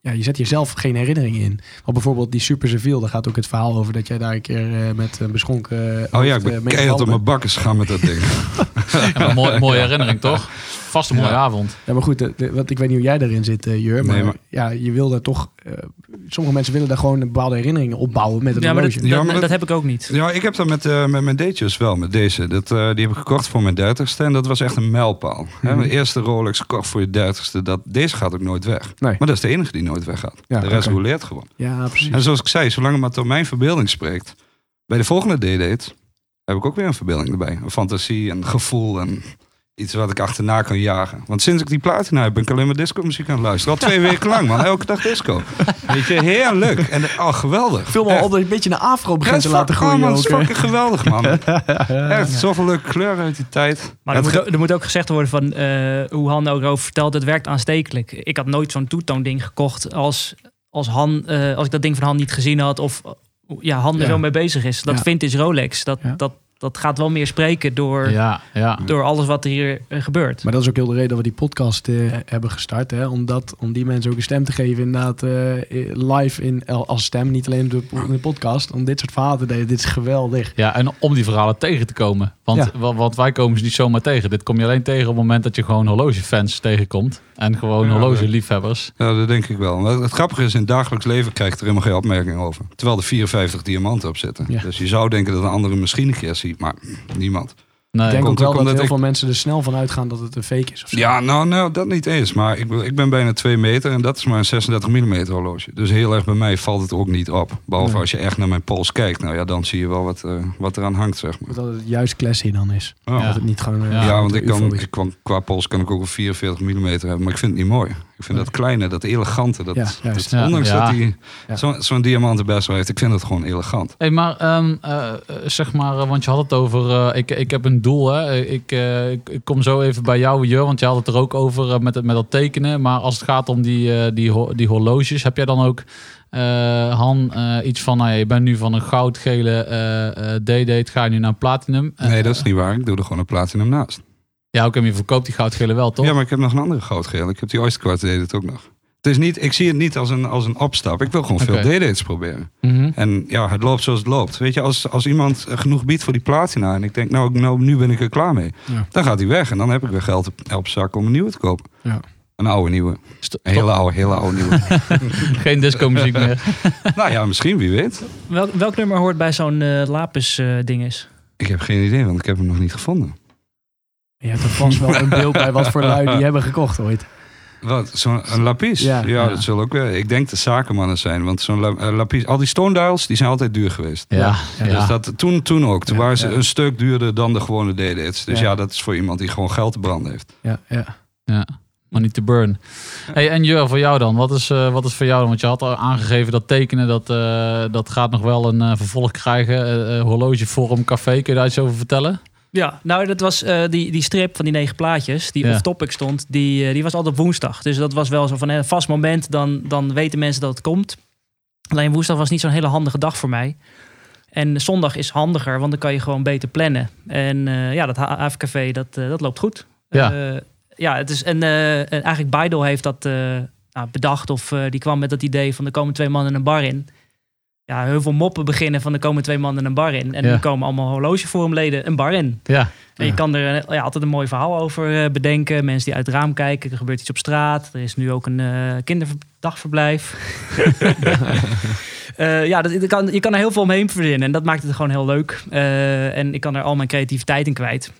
Speaker 2: ja, je zet hier zelf geen herinnering in. Want bijvoorbeeld die Super Seville, daar gaat ook het verhaal over dat jij daar een keer eh, met een beschonken...
Speaker 1: oh ja, ik ben keihard op mijn bakken gegaan met dat ding.
Speaker 4: Ja, maar mooi, mooie herinnering, toch? Vast een mooie
Speaker 1: Ja.
Speaker 4: avond.
Speaker 2: Ja, maar goed, de, de- want ik weet niet hoe jij daarin zit, eh, Jur. Maar,
Speaker 1: Nee, maar-
Speaker 2: ja, je wil daar toch... eh, sommige mensen willen daar gewoon een bepaalde herinneringen opbouwen met een
Speaker 5: Ja, maar dat.
Speaker 1: Ja, maar dat-
Speaker 5: dat heb ik ook niet.
Speaker 1: Ja, ik heb dat met, eh, met mijn datejes wel, met deze. Dat, eh, die heb ik gekocht voor mijn dertigste en dat was echt een mijlpaal. Hè,
Speaker 2: Mhm.
Speaker 1: Mijn eerste Rolex gekocht voor je dertigste. Dat, deze gaat ook nooit weg.
Speaker 2: Nee.
Speaker 1: Maar dat is de enige die nooit weggaat.
Speaker 2: Ja,
Speaker 1: de rest roleert gewoon.
Speaker 2: Ja, precies.
Speaker 1: En zoals ik zei, zolang het maar tot mijn verbeelding spreekt. Bij de volgende D-date heb ik ook weer een verbeelding erbij. Een fantasie, een gevoel en iets wat ik achterna kan jagen. Want sinds ik die platina heb, ben ik alleen maar disco muziek aan het luisteren. Al twee weken lang, man. Elke dag disco. Weet je, heerlijk. En oh, geweldig.
Speaker 2: Veel maar
Speaker 1: Echt.
Speaker 2: op dat je een beetje een afro
Speaker 1: Ja,
Speaker 2: begint te
Speaker 1: is
Speaker 2: laten
Speaker 1: oh,
Speaker 2: groeien
Speaker 1: man, het
Speaker 2: ook.
Speaker 1: is fucking geweldig, man. Echt, zoveel leuke kleuren uit die tijd.
Speaker 5: Maar er moet, ook, er moet ook gezegd worden van eh, hoe Han ook over vertelt, het werkt aanstekelijk. Ik had nooit zo'n toetoon ding gekocht als, als, Han, eh, als ik dat ding van Han niet gezien had of ja, Han er
Speaker 2: Ja.
Speaker 5: zo mee bezig is. Dat
Speaker 2: Ja.
Speaker 5: vintage Rolex, dat,
Speaker 2: Ja.
Speaker 5: dat, dat gaat wel meer spreken door,
Speaker 4: Ja, ja.
Speaker 5: door alles wat er hier eh, gebeurt.
Speaker 2: Maar dat is ook heel de reden dat we die podcast eh, hebben gestart. Hè? Omdat, om die mensen ook een stem te geven, inderdaad, eh, live in, als stem. Niet alleen de, in de podcast. Om dit soort verhalen te delen. Dit is geweldig.
Speaker 4: Ja, en om die verhalen tegen te komen. Want,
Speaker 2: Ja.
Speaker 4: wa- want wij komen ze niet zomaar tegen. Dit kom je alleen tegen op het moment dat je gewoon horlogefans tegenkomt. En gewoon
Speaker 1: Ja,
Speaker 4: horlogeliefhebbers.
Speaker 1: Ja, dat denk ik wel. Maar het grappige is, in het dagelijks leven krijg je er helemaal geen opmerking over. Terwijl er 54 diamanten op zitten.
Speaker 2: Ja.
Speaker 1: Dus je zou denken dat een andere misschien een keer ziet, maar niemand.
Speaker 4: Nee.
Speaker 2: ik denk ook wel dat heel
Speaker 1: ik-
Speaker 2: veel mensen er snel van uitgaan dat het een fake is. Of zo.
Speaker 1: Ja, nou, nou, dat niet eens. Maar ik, ben- ik ben bijna 2 meter en dat is maar een 36 mm horloge. Dus heel erg bij mij valt het ook niet op. Behalve
Speaker 2: Nee.
Speaker 1: als je echt naar mijn pols kijkt. Nou ja, dan zie je wel wat, eh, wat eraan hangt, zeg maar.
Speaker 2: Dat het juist classy dan is.
Speaker 1: Oh.
Speaker 4: Ja.
Speaker 2: Dat het niet gewoon... eh,
Speaker 4: Ja,
Speaker 1: Ja, want ik kan, ik kan, qua pols kan ik ook een 44 mm hebben, maar ik vind het niet mooi. Ik vind dat kleine, dat elegante, dat,
Speaker 2: Ja,
Speaker 1: dat-
Speaker 2: juist.
Speaker 1: Ondanks
Speaker 4: ja.
Speaker 1: dat hij
Speaker 2: Ja.
Speaker 1: zo- zo'n diamant best wel heeft, ik vind het gewoon elegant.
Speaker 4: Hey, maar ehm, eh, eh, zeg maar, eh, want je had het over, eh, ik, ik heb een doel. Hè. Ik, eh, ik, kom zo even bij jou, Jur, want je had het er ook over met, het- met dat tekenen. Maar als het gaat om die, eh, die, ho- die horloges, heb jij dan ook, eh, Han, eh, iets van, nou ja, je bent nu van een goudgele eh eh, D-date, ga je nu naar een platinum?
Speaker 1: Nee, dat is niet waar. Ik doe er gewoon een platinum naast.
Speaker 4: Ja, oké, maar je verkoopt die goudgele wel, toch?
Speaker 1: Ja, maar ik heb nog een andere goudgeel. Ik heb die Oyster Quartz deed het ook nog. Het is niet, ik zie het niet als een, als een opstap. Ik wil gewoon veel
Speaker 4: Oké.
Speaker 1: daydates proberen.
Speaker 2: Mhm.
Speaker 1: En ja, het loopt zoals het loopt. Weet je, als, als iemand genoeg biedt voor die platina... en ik denk, nou, nou nu ben ik er klaar mee.
Speaker 2: Ja.
Speaker 1: Dan gaat hij weg en dan heb ik weer geld op, op zak om een nieuwe te kopen.
Speaker 2: Ja.
Speaker 1: Een oude nieuwe. Een hele oude, hele oude nieuwe.
Speaker 4: Geen disco muziek meer.
Speaker 1: nou ja, misschien, wie weet.
Speaker 5: Welk, welk nummer hoort bij zo'n eh lapis eh, ding is?
Speaker 1: Ik heb geen idee, want ik heb hem nog niet gevonden.
Speaker 2: Je hebt er vast wel een beeld bij wat voor lui die hebben gekocht ooit.
Speaker 1: Wat? Zo'n een lapis?
Speaker 2: Ja.
Speaker 1: Ja,
Speaker 2: Ja.
Speaker 1: dat zullen ook wel. Ik denk de zakenmannen zijn, want zo'n la- eh, lapis, al die stone dials, die zijn altijd duur geweest.
Speaker 4: Ja, ja.
Speaker 2: Ja,
Speaker 1: Dus dat, toen, toen ook. Toen
Speaker 2: Ja,
Speaker 1: waren ze
Speaker 2: ja.
Speaker 1: een stuk duurder dan de gewone daydates. Dus
Speaker 2: Ja.
Speaker 1: ja. dat is voor iemand die gewoon geld te branden heeft.
Speaker 2: Ja, ja.
Speaker 4: Ja, money to burn. Hey, en Jur, voor jou dan? Wat is, eh, wat is voor jou dan? Want je had al aangegeven dat tekenen, dat, eh, dat gaat nog wel een eh, vervolg krijgen. Horlogevorm, café, kun je daar iets over vertellen?
Speaker 5: Ja, nou dat was eh, die, die strip van die negen plaatjes die
Speaker 4: Ja.
Speaker 5: op topic stond. Die, eh, die was altijd woensdag. Dus dat was wel zo van eh, een vast moment. Dan, dan weten mensen dat het komt. Alleen woensdag was niet zo'n hele handige dag voor mij. En zondag is handiger, want dan kan je gewoon beter plannen. En eh, ja, dat AFCafé, dat, eh, dat loopt goed.
Speaker 4: Ja.
Speaker 5: Eh, ja, het is, en eh, en eigenlijk Beidel heeft dat eh, nou, bedacht. Of eh, die kwam met dat idee van er komen twee mannen een bar in. Ja, heel veel moppen beginnen van er komen twee mannen een bar in. En
Speaker 4: Ja.
Speaker 5: er komen allemaal horlogeforumleden een bar in.
Speaker 4: Ja,
Speaker 5: En je kan er eh, ja, altijd een mooi verhaal over eh, bedenken. Mensen die uit het raam kijken. Er gebeurt iets op straat. Er is nu ook een eh kinderdagverblijf. Eh, ja, dat, dat kan, je kan er heel veel omheen verzinnen. En dat maakt het gewoon heel leuk. Eh, en ik kan er al mijn creativiteit in kwijt.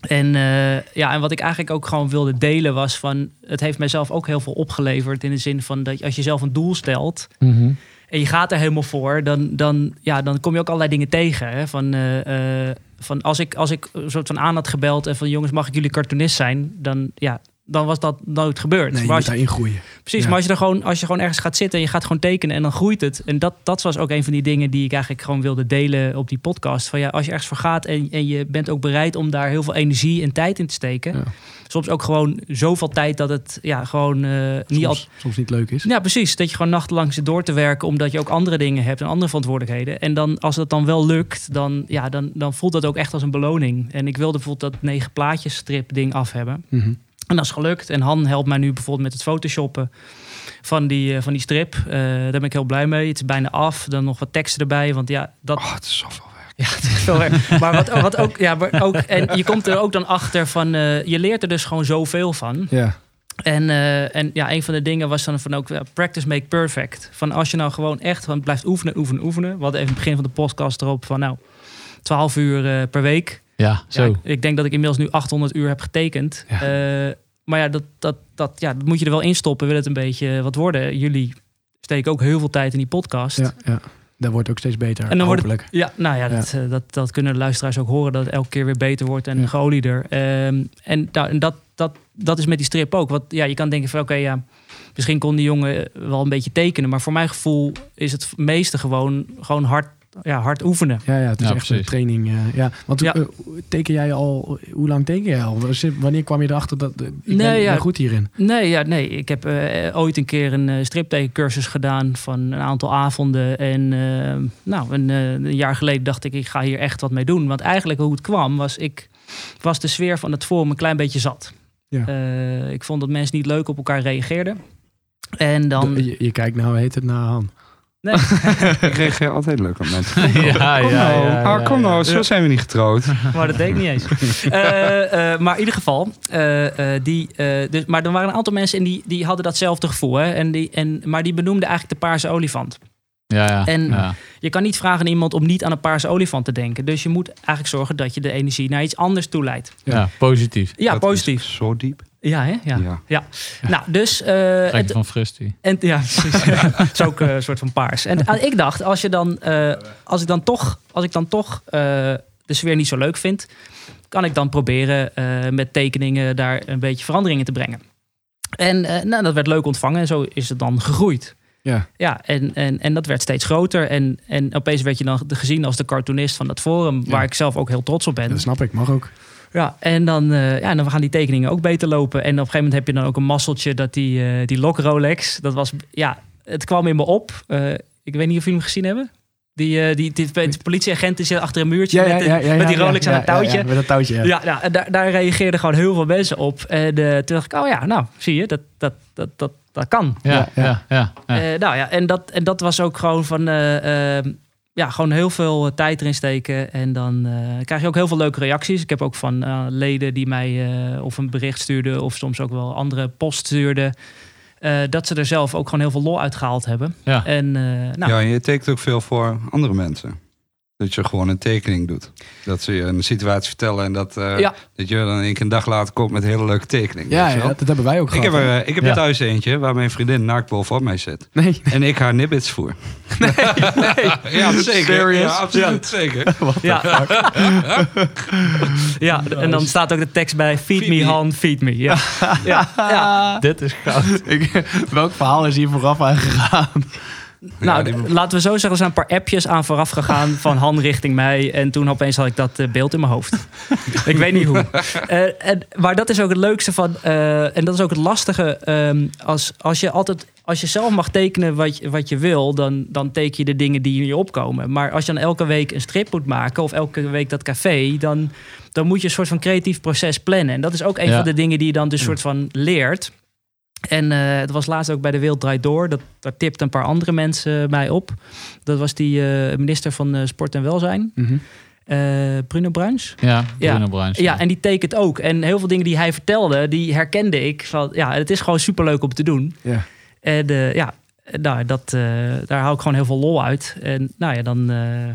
Speaker 5: En, eh, ja, en wat ik eigenlijk ook gewoon wilde delen was van... Het heeft mijzelf ook heel veel opgeleverd. In de zin van dat als je zelf een doel stelt...
Speaker 4: Mhm.
Speaker 5: En je gaat er helemaal voor, dan, dan, ja, dan kom je ook allerlei dingen tegen. Hè? Van, eh, eh, van als, ik, als ik een soort van aan had gebeld en van jongens, mag ik jullie cartoonist zijn? Dan, ja, dan was dat nooit gebeurd.
Speaker 2: Nee, je
Speaker 5: maar
Speaker 2: moet
Speaker 5: als je,
Speaker 2: daarin groeien.
Speaker 5: precies,
Speaker 2: ja.
Speaker 5: maar als je, er gewoon, als je gewoon ergens gaat zitten en je gaat gewoon tekenen en dan groeit het. En dat, dat was ook een van die dingen die ik eigenlijk gewoon wilde delen op die podcast. Van ja, als je ergens voor gaat en, en je bent ook bereid om daar heel veel energie en tijd in te steken.
Speaker 2: Ja.
Speaker 5: Soms ook gewoon zoveel tijd dat het ja, gewoon eh, niet al,
Speaker 2: Soms, soms niet leuk is.
Speaker 5: ja, precies. Dat je gewoon nachtenlang zit door te werken omdat je ook andere dingen hebt en andere verantwoordelijkheden. En dan, als dat dan wel lukt, dan, ja, dan, dan voelt dat ook echt als een beloning. En ik wilde bijvoorbeeld dat negen plaatjes strip ding af hebben.
Speaker 2: Mhm.
Speaker 5: En dat is gelukt. En Han helpt mij nu bijvoorbeeld met het photoshoppen van die, eh, van die strip. Eh, daar ben ik heel blij mee. Het is bijna af. Dan nog wat teksten erbij. Want ja, dat,
Speaker 1: Oh, het is zoveel werk.
Speaker 5: ja, het is veel werk. Maar wat, wat ook, ja, maar ook, en je komt er ook dan achter van, eh, je leert er dus gewoon zoveel van.
Speaker 2: Ja.
Speaker 5: En, en ja, een van de dingen was dan van ook practice make perfect. Van als je nou gewoon echt gewoon blijft oefenen, oefenen, oefenen. We hadden even het begin van de podcast erop van nou, 12 uur per week.
Speaker 4: Ja, zo.
Speaker 5: Ja, ik, denk dat ik inmiddels nu 800 uur heb getekend.
Speaker 2: Ja.
Speaker 5: Eh, maar ja dat, dat, dat, ja, dat moet je er wel in stoppen. Wil het een beetje wat worden. Jullie steken ook heel veel tijd in die podcast.
Speaker 2: Ja, ja. Dat wordt ook steeds beter.
Speaker 5: En dan wordt. Ja, nou ja, dat, eh, dat, dat kunnen de luisteraars ook horen. Dat het elke keer weer beter wordt en
Speaker 2: Ja.
Speaker 5: geolieder. En nou, en dat, dat, dat is met die strip ook. Want ja, je kan denken van oké, ja, misschien kon die jongen wel een beetje tekenen. Maar voor mijn gevoel is het meeste gewoon, gewoon hard, ja, hard oefenen.
Speaker 2: Ja, ja, het is
Speaker 4: Ja,
Speaker 2: echt
Speaker 4: precies.
Speaker 2: een training. eh, ja. Want
Speaker 5: Ja.
Speaker 2: eh, teken jij al, hoe lang teken jij al? Wanneer kwam je erachter dat eh, ik ben,
Speaker 5: Nee,
Speaker 2: ik
Speaker 5: ja.
Speaker 2: ben goed hierin?
Speaker 5: Nee, ja, nee. ik heb ooit een keer een uh, striptekencursus gedaan van een aantal avonden. En nou, een, een jaar geleden dacht ik, ik ga hier echt wat mee doen. Want eigenlijk hoe het kwam, was ik was de sfeer van het forum een klein beetje zat.
Speaker 2: Ja.
Speaker 5: Eh, ik vond dat mensen niet leuk op elkaar reageerden. En dan...
Speaker 2: De- je, je kijkt nou, heet het naar Han.
Speaker 5: Nee,
Speaker 1: Ik reageer altijd leuk op mensen.
Speaker 4: ja,
Speaker 1: Kom
Speaker 4: ja,
Speaker 1: nou,
Speaker 4: ja,
Speaker 1: ah, kom
Speaker 4: ja.
Speaker 1: nou, zo zijn we niet getrouwd.
Speaker 5: maar dat deed ik niet eens. Eh, eh, maar in ieder geval, eh, eh, die, eh, dus, maar er waren een aantal mensen en die, die hadden datzelfde gevoel. Hè? En die, en, maar die benoemden eigenlijk de paarse olifant.
Speaker 4: Ja, ja.
Speaker 5: En-
Speaker 4: ja.
Speaker 5: Je kan niet vragen aan iemand om niet aan een paarse olifant te denken. Dus je moet eigenlijk zorgen dat je de energie naar iets anders toeleidt.
Speaker 4: Ja, positief.
Speaker 5: Ja,
Speaker 1: Dat
Speaker 5: positief.
Speaker 1: is Zo diep.
Speaker 5: Ja, hè? Ja.
Speaker 1: Ja.
Speaker 5: Nou, dus... eh,
Speaker 4: Krijg
Speaker 5: het-
Speaker 4: van Fristie.
Speaker 5: en, ja, precies. Het is ook eh, een soort van paars. En eh, ik dacht, als, je dan, eh, als ik dan toch, als ik dan toch eh, de sfeer niet zo leuk vind... kan ik dan proberen eh, met tekeningen daar een beetje veranderingen te brengen. En eh, nou, dat werd leuk ontvangen en zo is het dan gegroeid.
Speaker 2: Ja.
Speaker 5: Ja, en, en, en dat werd steeds groter. En, en opeens werd je dan gezien als de cartoonist van dat forum...
Speaker 2: Ja.
Speaker 5: waar ik zelf ook heel trots op ben.
Speaker 2: Dat snap ik, mag ook.
Speaker 5: Ja, en dan, eh, ja, dan gaan die tekeningen ook beter lopen. En op een gegeven moment heb je dan ook een masseltje dat die, eh die Lok Rolex, dat was, ja, het kwam in me op. Eh, ik weet niet of jullie hem gezien hebben. Die, eh, die, die, die politieagent zit achter een muurtje
Speaker 2: Ja,
Speaker 5: met,
Speaker 2: ja,
Speaker 5: de-
Speaker 2: ja,
Speaker 5: met die Rolex
Speaker 2: ja,
Speaker 5: aan het
Speaker 2: ja, ja,
Speaker 5: touwtje.
Speaker 2: ja, met dat touwtje, ja.
Speaker 5: Ja, nou, en daar, daar reageerden gewoon heel veel mensen op. En eh, toen dacht ik, oh ja, nou, zie je, dat, dat, dat, dat, dat kan.
Speaker 4: Ja,
Speaker 2: Ja,
Speaker 4: ja,
Speaker 2: ja.
Speaker 4: ja. ja.
Speaker 5: Eh, nou ja, en dat, en dat was ook gewoon van, eh, eh, ja, gewoon heel veel tijd erin steken. En dan eh, krijg je ook heel veel leuke reacties. Ik heb ook van eh, leden die mij eh, of een bericht stuurden, of soms ook wel andere post stuurden. Eh, dat ze er zelf ook gewoon heel veel lol uit gehaald hebben.
Speaker 4: Ja.
Speaker 5: En eh, nou,
Speaker 1: Ja, en je tekent ook veel voor andere mensen. Dat je gewoon een tekening doet. Dat ze je een situatie vertellen en dat, eh,
Speaker 5: Ja.
Speaker 1: dat je dan keer een dag later komt met een hele leuke tekening.
Speaker 2: Ja, dat hebben wij ook
Speaker 1: Ik heb,
Speaker 2: gehad.
Speaker 1: er, eh, ik heb
Speaker 4: Ja.
Speaker 1: er thuis eentje waar mijn vriendin naakt bovenop mij zit.
Speaker 2: Nee,
Speaker 1: En ik haar nibbits voer.
Speaker 5: nee.
Speaker 1: Ja, zeker. Ja, absoluut zeker.
Speaker 5: Ja. ja, en dan staat ook de tekst bij: Feed,
Speaker 1: Feed
Speaker 5: me,
Speaker 1: me.
Speaker 5: Han, feed me. Ja. ja. ja.
Speaker 4: Dit is goud.
Speaker 2: Ik, welk verhaal is hier vooraf aangegaan?
Speaker 5: Nou,
Speaker 1: die-
Speaker 5: laten we zo zeggen, er zijn een paar appjes aan vooraf gegaan van Han richting mij. En toen opeens had ik dat eh, beeld in mijn hoofd. ik weet niet hoe. Eh, en, maar dat is ook het leukste van, eh, en dat is ook het lastige. ehm, als, als je altijd, als je zelf mag tekenen wat, je- wat je wil, dan, dan teken je de dingen die in je opkomen. Maar als je dan elke week een strip moet maken of elke week dat café, dan, dan moet je een soort van creatief proces plannen. En dat is ook een
Speaker 4: Ja.
Speaker 5: van de dingen die je dan dus soort van leert. En eh het was laatst ook bij de Wereld Draait Door. Dat, daar tipten een paar andere mensen mij op. Dat was die eh, minister van eh, Sport en Welzijn,
Speaker 2: Mhm.
Speaker 5: eh, Bruno Bruins.
Speaker 4: Ja,
Speaker 5: Ja.
Speaker 4: Bruno Bruins.
Speaker 5: Ja, en die tekent ook. En heel veel dingen die hij vertelde, die herkende ik. Van, ja, het is gewoon superleuk om te doen.
Speaker 2: Ja.
Speaker 5: En eh, ja, nou, dat, eh, daar haal ik gewoon heel veel lol uit. En nou ja, dan, eh,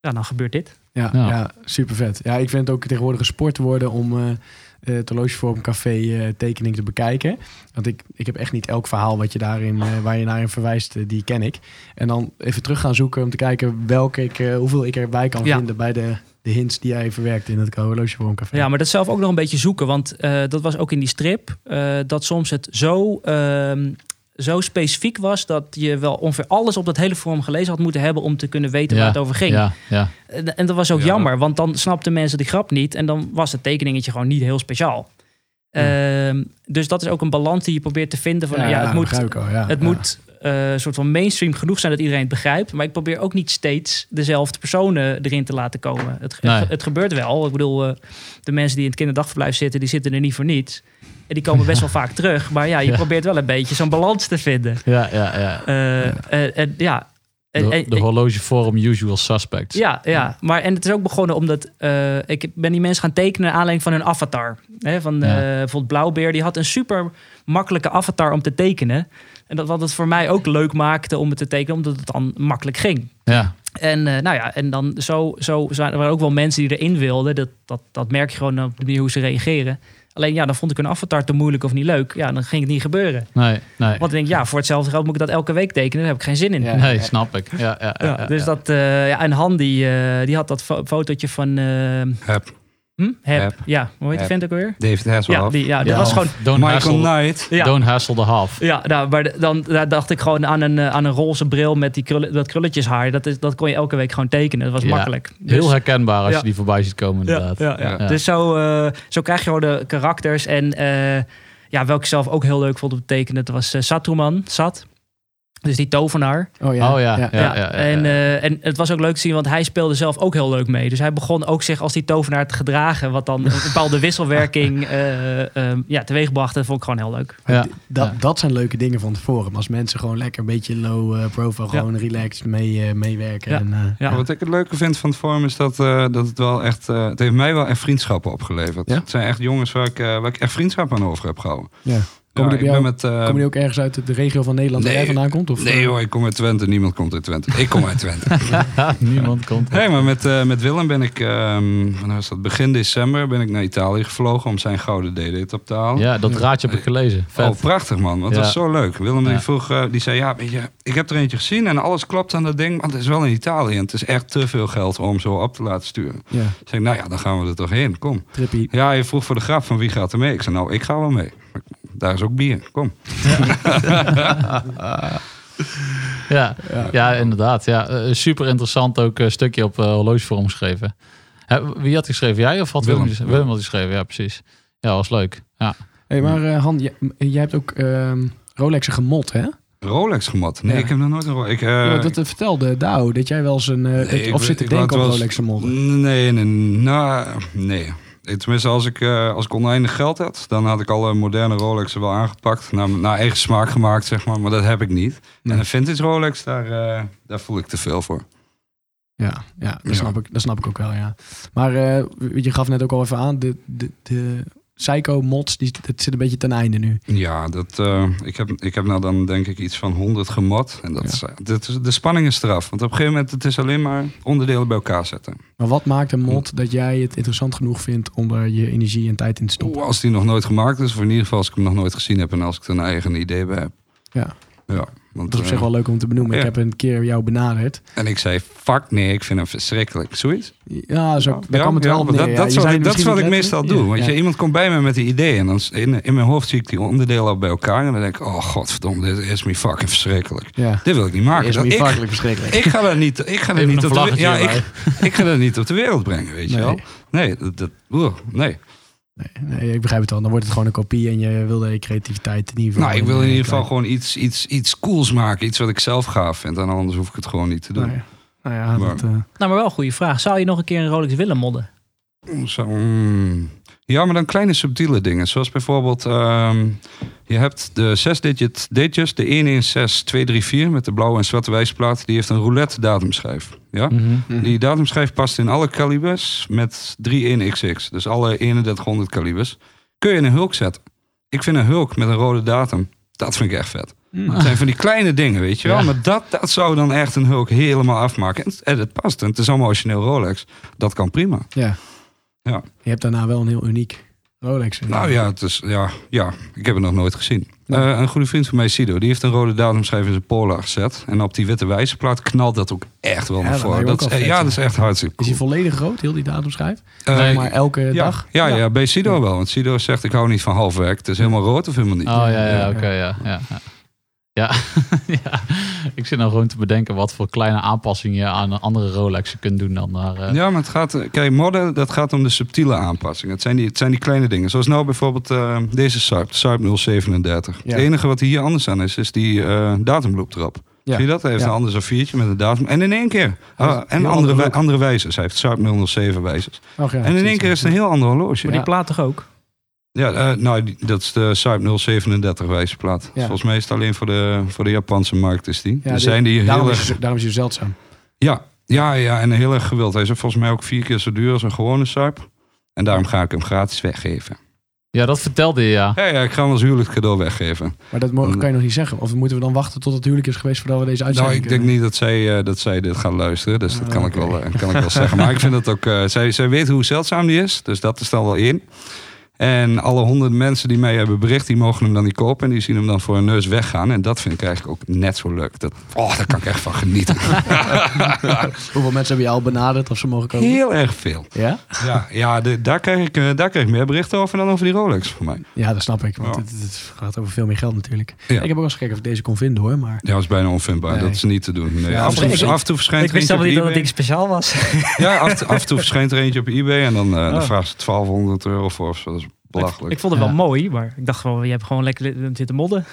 Speaker 5: ja, dan gebeurt dit.
Speaker 2: Ja,
Speaker 4: Ja.
Speaker 2: ja. super vet. Ja, ik vind het ook tegenwoordig een sport worden om eh, het café eh, tekening te bekijken. Want ik, ik heb echt niet elk verhaal wat je daarin, eh, waar je naar in verwijst, die ken ik. En dan even terug gaan zoeken om te kijken welke ik, hoeveel ik erbij kan
Speaker 5: Ja.
Speaker 2: vinden bij de, de hints die jij verwerkt in het horlogeforum café.
Speaker 5: Ja, maar dat zelf ook nog een beetje zoeken. Want dat was ook in die strip. dat soms het zo, ehm, zo specifiek was... dat je wel ongeveer alles op dat hele forum gelezen had moeten hebben... om te kunnen weten
Speaker 4: Ja,
Speaker 5: waar het over ging.
Speaker 4: Ja, ja.
Speaker 5: En, en dat was ook
Speaker 1: Ja.
Speaker 5: jammer. Want dan snapten mensen de grap niet. En dan was het tekeningetje gewoon niet heel speciaal. Ehm, dus dat is ook een balans die je probeert te vinden. Van, ja, het moet,
Speaker 2: al, ja.
Speaker 5: het
Speaker 2: Ja.
Speaker 5: moet eh, een soort van mainstream genoeg zijn dat iedereen het begrijpt. Maar ik probeer ook niet steeds dezelfde personen erin te laten komen. Het,
Speaker 4: Nee.
Speaker 5: het, het gebeurt wel. Ik bedoel, eh, de mensen die in het kinderdagverblijf zitten, die zitten er niet voor niets. En die komen best wel vaak terug. Maar ja, je probeert wel een beetje zo'n balans te vinden.
Speaker 4: Ja, ja, ja.
Speaker 5: Eh, eh, en ja.
Speaker 4: De, de horlogeforum usual suspects.
Speaker 5: ja, ja, maar en het is ook begonnen omdat eh, ik ben die mensen gaan tekenen naar aanleiding van hun avatar. Hè, van
Speaker 4: Ja.
Speaker 5: bijvoorbeeld Blauwbeer, die had een super makkelijke avatar om te tekenen. En dat wat het voor mij ook leuk maakte om het te tekenen, omdat het dan makkelijk ging.
Speaker 4: Ja,
Speaker 5: En nou ja, en dan zo, zo zijn er waren ook wel mensen die erin wilden. Dat, dat, dat merk je gewoon op de manier hoe ze reageren. Alleen ja, dan vond ik een avatar te moeilijk of niet leuk. Ja, dan ging het niet gebeuren.
Speaker 4: nee, nee.
Speaker 5: Want ik denk, ja, voor hetzelfde geld moet ik dat elke week tekenen. Daar heb ik geen zin in.
Speaker 2: Ja.
Speaker 4: Nee, snap ik. Ja, ja, ja,
Speaker 5: dus
Speaker 4: ja.
Speaker 5: dat, eh, ja, en Han die, eh, die had dat fo- fotootje van
Speaker 1: Heb
Speaker 5: hm? Heb.
Speaker 1: Heb.
Speaker 5: Ja, hoe heet die vent ook weer?
Speaker 1: David
Speaker 5: Ja,
Speaker 1: Hasselhoff.
Speaker 5: die, ja, dat
Speaker 4: Ja,
Speaker 5: was gewoon.
Speaker 4: Don't
Speaker 1: Michael
Speaker 4: hassle,
Speaker 1: Knight.
Speaker 5: Ja,
Speaker 4: don't hassle the half.
Speaker 5: ja nou, maar dan daar dacht ik gewoon aan een, eh, aan een roze bril met die krullen, dat krulletjeshaar. Dat, is, dat kon je elke week gewoon tekenen. Dat was
Speaker 4: Ja,
Speaker 5: makkelijk. Dus-
Speaker 4: Heel herkenbaar als
Speaker 5: Ja.
Speaker 4: je die voorbij ziet komen
Speaker 5: ja,
Speaker 4: inderdaad.
Speaker 5: ja, ja.
Speaker 4: Ja.
Speaker 5: Dus zo, eh, zo krijg je gewoon de karakters. En eh, ja, welke ik zelf ook heel leuk vond om te tekenen, dat was eh, Satruman, Sat. Dus die tovenaar.
Speaker 2: Oh ja.
Speaker 4: Oh ja, ja, ja. ja,
Speaker 5: en, eh, en het was ook leuk te zien, want hij speelde zelf ook heel leuk mee. Dus hij begon ook zich als die tovenaar te gedragen, wat dan een bepaalde wisselwerking eh, ehm, ja, teweeg bracht. Dat vond ik gewoon heel leuk.
Speaker 4: Ja.
Speaker 2: Dat, dat zijn leuke dingen van het forum. Als mensen gewoon lekker een beetje low eh, profile,
Speaker 5: Ja.
Speaker 2: gewoon relaxed mee, eh, meewerken.
Speaker 5: Ja.
Speaker 2: En, eh,
Speaker 5: Ja.
Speaker 1: Wat ik het leuke vind van het forum is dat, eh, dat het wel echt... eh, het heeft mij wel echt vriendschappen opgeleverd.
Speaker 2: Ja?
Speaker 1: Het zijn echt jongens waar ik, eh, waar ik echt vriendschap aan over heb gehouden.
Speaker 2: ja.
Speaker 1: Ben
Speaker 2: jou,
Speaker 1: met, eh,
Speaker 2: komen die ook ergens uit de regio van Nederland waar jij vandaan komt? Of,
Speaker 1: Nee
Speaker 2: eh?
Speaker 1: hoor, ik kom uit Twente. Niemand komt uit Twente. Ik kom uit Twente.
Speaker 4: Niemand komt.
Speaker 1: Nee, maar met, eh, met Willem ben ik, ehm, was dat? begin december ben ik naar Italië gevlogen om zijn gouden DD op te halen.
Speaker 4: Ja, dat raadje heb ik gelezen. Vet.
Speaker 1: Oh, prachtig man. Want
Speaker 4: Ja.
Speaker 1: dat was zo leuk. Willem die
Speaker 4: Ja.
Speaker 1: vroeg, die zei, ja, weet je, ik heb er eentje gezien en alles klopt aan dat ding, maar het is wel in Italië en het is echt te veel geld om zo op te laten sturen.
Speaker 2: Ja,
Speaker 1: Ik zei, nou ja, dan gaan we er toch heen. Kom.
Speaker 2: trippy.
Speaker 1: Ja, je vroeg voor de grap van wie gaat er mee. Ik zei, nou, ik ga wel mee. Daar is ook bier. Kom.
Speaker 4: Ja, ja. inderdaad. Ja. Eh, super interessant ook een stukje op uh, horlogeforum geschreven. Hè, wie had geschreven? Jij of had Willem?
Speaker 1: Willem.
Speaker 4: Willem, had geschreven, ja precies. Ja, was leuk. Ja,
Speaker 2: Hey, maar eh, Han, jij, jij hebt ook ehm Rolexen gemot, hè?
Speaker 1: Rolex gemot. Nee,
Speaker 2: Ja.
Speaker 1: ik heb nog nooit een Rolex. Ik, eh,
Speaker 2: Ja, dat eh, vertelde Douw, dat jij wel eens een... eh,
Speaker 1: ik-
Speaker 2: of zit te
Speaker 1: ik
Speaker 2: denken
Speaker 1: laat
Speaker 2: op Rolex te modden.
Speaker 1: Nee, nee, nou, nee. Tenminste, als ik, eh, als ik oneindig geld had, dan had ik alle moderne Rolexen wel aangepakt. Naar, naar eigen smaak gemaakt, zeg maar. Maar dat heb ik niet.
Speaker 2: Nee.
Speaker 1: En een vintage Rolex, daar, eh, daar voel ik te veel voor.
Speaker 2: Ja, ja, dat,
Speaker 1: Ja.
Speaker 2: Snap ik, dat snap ik ook wel, ja. Maar eh, je gaf net ook al even aan, de, de, de Psycho-mods, die, het zit een beetje ten einde nu.
Speaker 1: Ja, dat, eh, ik, heb, ik heb nou dan denk ik iets van 100 gemot. En dat is, eh, dit is, de spanning is eraf. Want op een gegeven moment, het is alleen maar onderdelen bij elkaar zetten.
Speaker 2: Maar wat maakt een mod dat jij het interessant genoeg vindt om er je energie en tijd in te stoppen?
Speaker 1: Als die nog nooit gemaakt is, of in ieder geval als ik hem nog nooit gezien heb en als ik er een eigen idee bij heb.
Speaker 2: Ja.
Speaker 1: Ja, want,
Speaker 2: Dat is op zich
Speaker 1: eh,
Speaker 2: wel leuk om te benoemen. Ik heb een keer jou benaderd.
Speaker 1: En ik zei, fuck nee, ik vind hem verschrikkelijk. Zoiets?
Speaker 2: Ja, zo, daar
Speaker 1: Ja,
Speaker 2: kwam het wel op neer.
Speaker 1: Dat, dat,
Speaker 2: Je
Speaker 1: is wat,
Speaker 2: zei
Speaker 1: ik- dat is wat ik meestal doe. Want je, iemand komt bij me met die idee en dan in, in mijn hoofd zie ik die onderdelen al bij elkaar. En dan denk ik, oh godverdomme, dit is me fucking verschrikkelijk. Dit wil ik niet maken.
Speaker 2: Is
Speaker 1: Dat-
Speaker 2: me fucking verschrikkelijk.
Speaker 1: ik ga dat niet, ik ga dat niet
Speaker 4: een
Speaker 1: op de, ja, ik, ik ga dat niet op de wereld brengen, weet je
Speaker 2: Nee.
Speaker 1: wel. Nee, dat, dat, nee.
Speaker 2: Nee, nee, ik begrijp het al. Dan wordt het gewoon een kopie en je wil je creativiteit in ieder geval.
Speaker 1: Nou, ik wil in ieder geval gewoon iets, iets, iets cools maken. Iets wat ik zelf gaaf vind. En anders hoef ik het gewoon niet te doen.
Speaker 2: Nou ja, nou ja,
Speaker 1: Maar-
Speaker 2: dat, eh,
Speaker 5: Nou, maar wel een goede vraag. Zou je nog een keer een Rolex willen modden?
Speaker 1: Zo, mm. Ja, maar dan kleine subtiele dingen. Zoals bijvoorbeeld, ehm, je hebt de 6-digit datejes, de 116234 met de blauwe en zwarte wijsplaat. Die heeft een roulette datumschijf. Ja?
Speaker 2: mhm.
Speaker 1: Die datumschijf past in alle kalibers met 31XX. Dus alle 3100 kalibers. Kun je in een hulk zetten. Ik vind een hulk met een rode datum, dat vind ik echt vet.
Speaker 2: Mm.
Speaker 1: Het zijn van die kleine dingen, weet je wel.
Speaker 4: Ja.
Speaker 1: Maar dat, dat zou dan echt een hulk helemaal afmaken. En het, en het past. En het is allemaal origineel Rolex. Dat kan prima.
Speaker 2: Ja.
Speaker 1: Ja.
Speaker 2: Je hebt daarna wel een heel uniek Rolex.
Speaker 1: Nou ja, het is, ja, ja, ik heb het nog nooit gezien.
Speaker 2: Nee.
Speaker 1: Eh, een goede vriend van mij, Sido, die heeft een rode datumschijf in zijn Polar gezet. En op die witte wijzerplaat knalt dat ook echt wel
Speaker 2: Ja,
Speaker 1: naar voren. Dat is,
Speaker 2: wel
Speaker 1: ja, dat is echt hartstikke
Speaker 2: Is
Speaker 1: cool.
Speaker 2: volledig rood, heel die datumschijf?
Speaker 1: Eh,
Speaker 2: Zeg maar elke
Speaker 1: ja,
Speaker 2: dag?
Speaker 1: Ja, ja. bij Sido wel. Want Sido zegt, ik hou niet van halfwerk. Het is helemaal rood of helemaal niet.
Speaker 4: Oh ja, ja,
Speaker 2: Ja,
Speaker 4: oké, ja. Ja, ja. ja. ik zit nou gewoon te bedenken wat voor kleine aanpassingen je aan andere Rolexen kunt doen dan daar. eh,
Speaker 1: Ja, maar het gaat, eh, kijk, modden, dat gaat om de subtiele aanpassingen. Het zijn die, het zijn die kleine dingen. Zoals nou bijvoorbeeld eh, deze Saab, de Saab 037.
Speaker 2: Ja.
Speaker 1: Het enige wat hier anders aan is, is die eh datumbloep erop.
Speaker 2: Ja.
Speaker 1: Zie je dat? Hij heeft
Speaker 2: Ja.
Speaker 1: een ander A4'tje met een datum. En in één keer. Ah, en
Speaker 2: een
Speaker 1: andere,
Speaker 2: andere
Speaker 1: wij-
Speaker 2: look.
Speaker 1: andere wijzers. Hij heeft Saab 007 wijzers.
Speaker 2: Och, ja,
Speaker 1: en in één keer is het een heel ander horloge.
Speaker 5: Maar die plaat toch ook?
Speaker 1: Eh, nou, dat is de Saab 037 wijzerplaat.
Speaker 2: Ja.
Speaker 1: Volgens mij is het alleen voor de, voor de Japanse markt is die.
Speaker 2: Ja,
Speaker 1: er zijn die heel
Speaker 2: daarom,
Speaker 1: erg...
Speaker 2: is, hij- daarom is hij zeldzaam.
Speaker 1: Ja, ja, ja, en heel erg gewild. Hij is volgens mij ook vier keer zo duur als een gewone Saab. En daarom ga ik hem gratis weggeven.
Speaker 4: Ja, dat vertelde je, ja.
Speaker 1: Ja, ja ik ga hem als huwelijk cadeau weggeven.
Speaker 2: Maar dat kan je nog niet zeggen. Of moeten we dan wachten tot het huwelijk is geweest voordat we deze
Speaker 1: Nou,
Speaker 2: uitzending
Speaker 1: ik denk niet dat zij, eh, dat zij dit gaat luisteren. Dus dat
Speaker 2: Ah,
Speaker 1: kan, ik
Speaker 2: oké.
Speaker 1: wel, eh, kan ik wel zeggen. Maar ik vind het ook... zij, zij weet hoe zeldzaam die is. Dus dat is dan wel één. En alle honderden mensen die mij hebben bericht... die mogen hem dan niet kopen. En die zien hem dan voor hun neus weggaan. En dat vind ik eigenlijk ook net zo leuk. Dat, oh, daar kan ik echt van genieten.
Speaker 2: Hoeveel mensen hebben je al benaderd of ze mogen komen?
Speaker 1: Heel erg veel.
Speaker 2: Ja?
Speaker 1: Ja, ja de- daar, krijg ik, eh, daar krijg ik meer berichten over dan over die Rolex voor mij.
Speaker 2: Ja, dat snap ik. Want
Speaker 1: Ja.
Speaker 2: het, het gaat over veel meer geld natuurlijk.
Speaker 1: Ja.
Speaker 2: Ik heb ook eens gekeken of ik deze kon vinden hoor. Maar
Speaker 1: Ja, dat is bijna onvindbaar.
Speaker 2: Nee.
Speaker 1: Dat is niet te doen. Nee,
Speaker 2: Ja,
Speaker 1: af, en
Speaker 5: ik-
Speaker 1: toe, af en toe verschijnt
Speaker 5: Ik
Speaker 1: er
Speaker 5: wist helemaal niet dat het ding speciaal was.
Speaker 1: Ja, af, en- af en toe verschijnt er eentje op eBay en dan, eh dan
Speaker 5: Oh.
Speaker 1: vragen ze 1200 euro voor. of zo. Belachelijk.
Speaker 5: Ik vond het
Speaker 2: Ja.
Speaker 5: wel mooi, maar ik dacht gewoon, je hebt gewoon lekker zitten modden.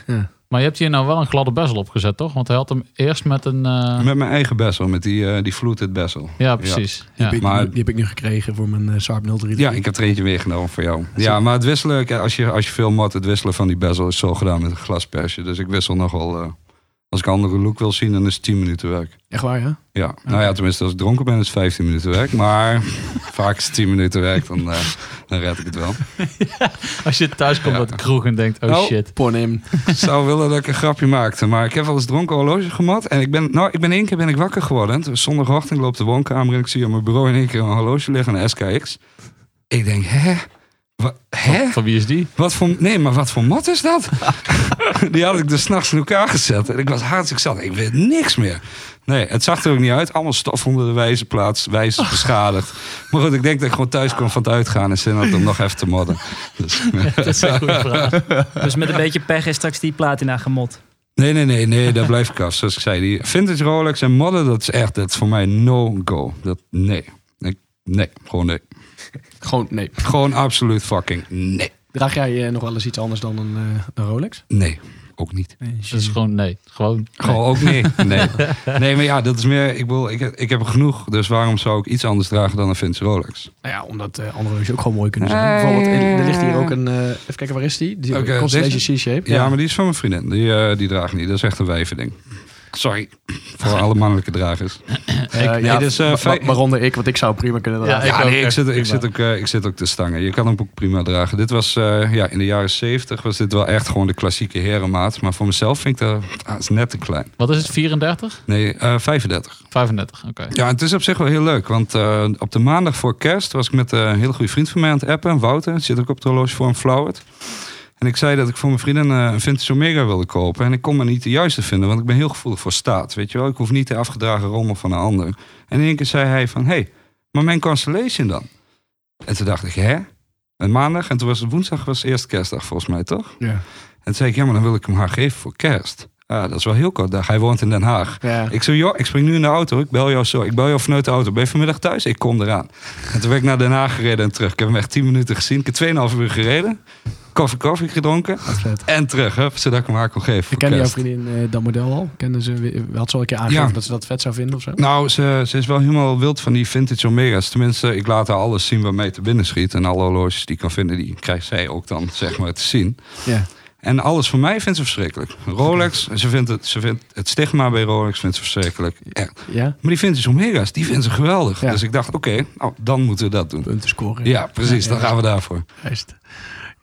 Speaker 4: Maar je hebt hier nou wel een gladde bezel opgezet, toch? Want hij had hem eerst met een... eh,
Speaker 1: Met mijn eigen bezel, met die, eh die fluted bezel.
Speaker 4: Ja, precies.
Speaker 2: die,
Speaker 4: Ja.
Speaker 2: heb ik,
Speaker 1: maar-
Speaker 2: die heb ik nu gekregen voor mijn uh, Saab 03.
Speaker 1: Ja, ik heb er eentje meegenomen voor jou. Ja, maar het wisselen, als je, als je veel mat, het wisselen van die bezel is zo gedaan met een glaspersje. Dus ik wissel nogal, eh als ik een andere look wil zien, dan is het 10 minuten werk.
Speaker 2: Echt waar, ja?
Speaker 1: Ja, nou ja, tenminste als ik dronken ben is het 15 minuten werk. Maar vaak is het 10 minuten werk, dan, eh, dan red ik het wel.
Speaker 4: Als je thuis komt
Speaker 1: Ja.
Speaker 4: uit de kroeg en denkt, oh
Speaker 1: Nou,
Speaker 4: shit.
Speaker 2: Pornim.
Speaker 1: Ik zou willen dat ik een grapje maakte. Maar ik heb wel eens dronken horloge gemat. En ik ben, nou, ik ben één keer ben ik wakker geworden. Zondagochtend, ik loop de woonkamer en ik zie op mijn bureau in één keer een horloge liggen, een SKX. Ik denk, hè? Wat, hè?
Speaker 4: Van wie is die?
Speaker 1: Wat voor, nee, maar wat voor mat is dat? Die had ik dus s'nachts in elkaar gezet. En ik was hartstikke zat. Ik weet niks meer. Nee, het zag er ook niet uit. Allemaal stof onder de wijzerplaats. Wijzers beschadigd. Maar goed, ik denk dat ik gewoon thuis kwam van het uitgaan. En zin had om nog even te modden. Dus,
Speaker 4: Dat is een goede vraag.
Speaker 5: Dus met een beetje pech is straks die platina gemod.
Speaker 1: nee, nee, nee, nee. Daar blijf ik af. Zoals ik zei, die vintage Rolex en modden, dat is echt, dat is voor mij no-go. Dat, nee. Ik, nee, gewoon nee.
Speaker 2: Gewoon, nee.
Speaker 1: Gewoon absoluut fucking nee.
Speaker 2: Draag jij eh, nog wel eens iets anders dan een, eh, een Rolex?
Speaker 1: Nee. ook niet.
Speaker 4: Dat is gewoon nee. Gewoon.
Speaker 1: Gewoon ook nee. nee. Nee, maar ja, dat is meer... Ik, bedoel, ik, ik heb er genoeg, dus waarom zou ik iets anders dragen dan een Vince Rolex?
Speaker 2: Nou ja, omdat eh, andere horloges ook gewoon mooi kunnen zijn. Bijvoorbeeld, er ligt hier ook een... eh, even kijken, waar is die? Die
Speaker 1: Oké,
Speaker 2: Constellation C-shape.
Speaker 1: Ja, maar die is van mijn vriendin. Die, eh, die draagt niet. Dat is echt een wijvending. Sorry. Voor alle mannelijke dragers.
Speaker 2: Eh,
Speaker 1: nee,
Speaker 2: ja,
Speaker 1: dus, eh,
Speaker 2: wa-
Speaker 1: vijf-
Speaker 2: waaronder ik, want ik zou prima kunnen dragen.
Speaker 4: ik
Speaker 1: Ja, nee, ik zit, ik, zit ook, eh, ik zit ook te stangen. Je kan hem ook prima dragen. Dit was eh, ja, in de jaren 70 was dit wel echt gewoon de klassieke herenmaat. Maar voor mezelf vind ik dat ah, is net te klein.
Speaker 4: Wat is het? 34?
Speaker 1: Nee, eh 35.
Speaker 4: 35, oké.
Speaker 1: Ja, het is op zich wel heel leuk. Want eh, op de maandag voor kerst was ik met een hele goede vriend van mij aan het appen. Wouter, zit ook op het horloge voor een Flowert. En ik zei dat ik voor mijn vriendin eh, een Vintage Omega wilde kopen. En ik kon me niet de juiste vinden, want ik ben heel gevoelig voor staat. Weet je wel, ik hoef niet de afgedragen rommel van een ander. En in één keer zei hij van, hé, hey, maar mijn Constellation dan? En toen dacht ik, hè? En maandag, en toen was het woensdag, was eerst kerstdag volgens mij, toch?
Speaker 2: Ja.
Speaker 1: En toen zei ik, ja, maar dan wil ik hem haar geven voor kerst. Ja, dat is wel heel kort dag. Hij woont in Den Haag.
Speaker 2: Ja.
Speaker 1: Ik zei, joh, ik spring nu in de auto. Ik bel jou zo. Ik bel jou vanuit de auto. Ben je vanmiddag thuis? Ik kom eraan. En toen ben ik naar Den Haag gereden en terug. Ik heb hem echt 10 minuten gezien. Ik heb 2,5 uur gereden. Koffie, koffie gedronken. En terug, hup, zodat ik hem haar kon geven.
Speaker 2: Ik ken jouw vriendin eh, dat model al. Kende ze, had ze al een keer aangegeven
Speaker 1: Ja.
Speaker 2: dat ze dat vet zou vinden of zo?
Speaker 1: Nou, ze, ze is wel helemaal wild van die vintage Omega's. Tenminste, ik laat haar alles zien wat mij te binnen schiet. En alle horloges die ik kan vinden, die krijgt zij ook dan, zeg maar, te zien.
Speaker 2: Ja.
Speaker 1: En alles voor mij vindt ze verschrikkelijk. Rolex, ze vindt het, ze vindt het stigma bij Rolex vindt ze verschrikkelijk.
Speaker 2: Ja?
Speaker 1: Maar die vintage Omega's, die vindt ze geweldig.
Speaker 2: Ja.
Speaker 1: Dus ik dacht, oké, nou, dan moeten we dat doen.
Speaker 2: Punten scoren.
Speaker 1: Ja, precies,
Speaker 2: Ja,
Speaker 1: dan gaan we daarvoor.
Speaker 2: Juist.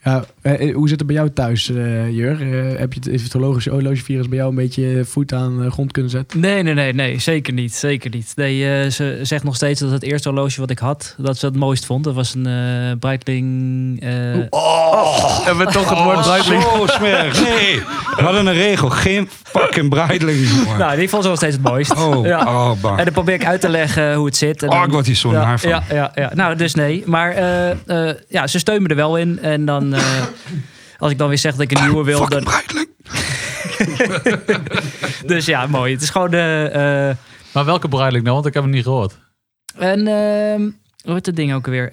Speaker 2: Ja, eh, hoe zit het bij jou thuis, eh Jur? Eh, heb je het, is het horloge, horlogevirus bij jou een beetje voet aan de grond kunnen zetten?
Speaker 5: Nee, nee, nee, nee, zeker niet. Zeker niet. Nee, eh, ze zegt nog steeds dat het eerste horloge wat ik had, dat ze het mooist vond. Dat was een eh Breitling. eh,
Speaker 2: Oh, hebben we toch het woord Breitling?
Speaker 1: Zo smerig. Nee, we hadden een regel. Geen fucking Breitling.
Speaker 5: Nou, die vond ze nog steeds het mooist.
Speaker 1: Oh,
Speaker 5: Ja.
Speaker 1: oh, bang.
Speaker 5: En dan probeer ik uit te leggen hoe het zit. En
Speaker 1: Oh, ik word hier zo
Speaker 5: ja,
Speaker 1: naar van.
Speaker 5: Ja, ja, ja. Nou, dus nee. Maar eh, eh, ja, ze steunen me er wel in. En dan, eh, als ik dan weer zeg dat ik een nieuwe wil, dan, dus ja, mooi. Het is gewoon de. eh
Speaker 4: Maar welke Breitling nou? Want ik heb hem niet gehoord.
Speaker 5: en ehm, hoe heet dat ding ook alweer?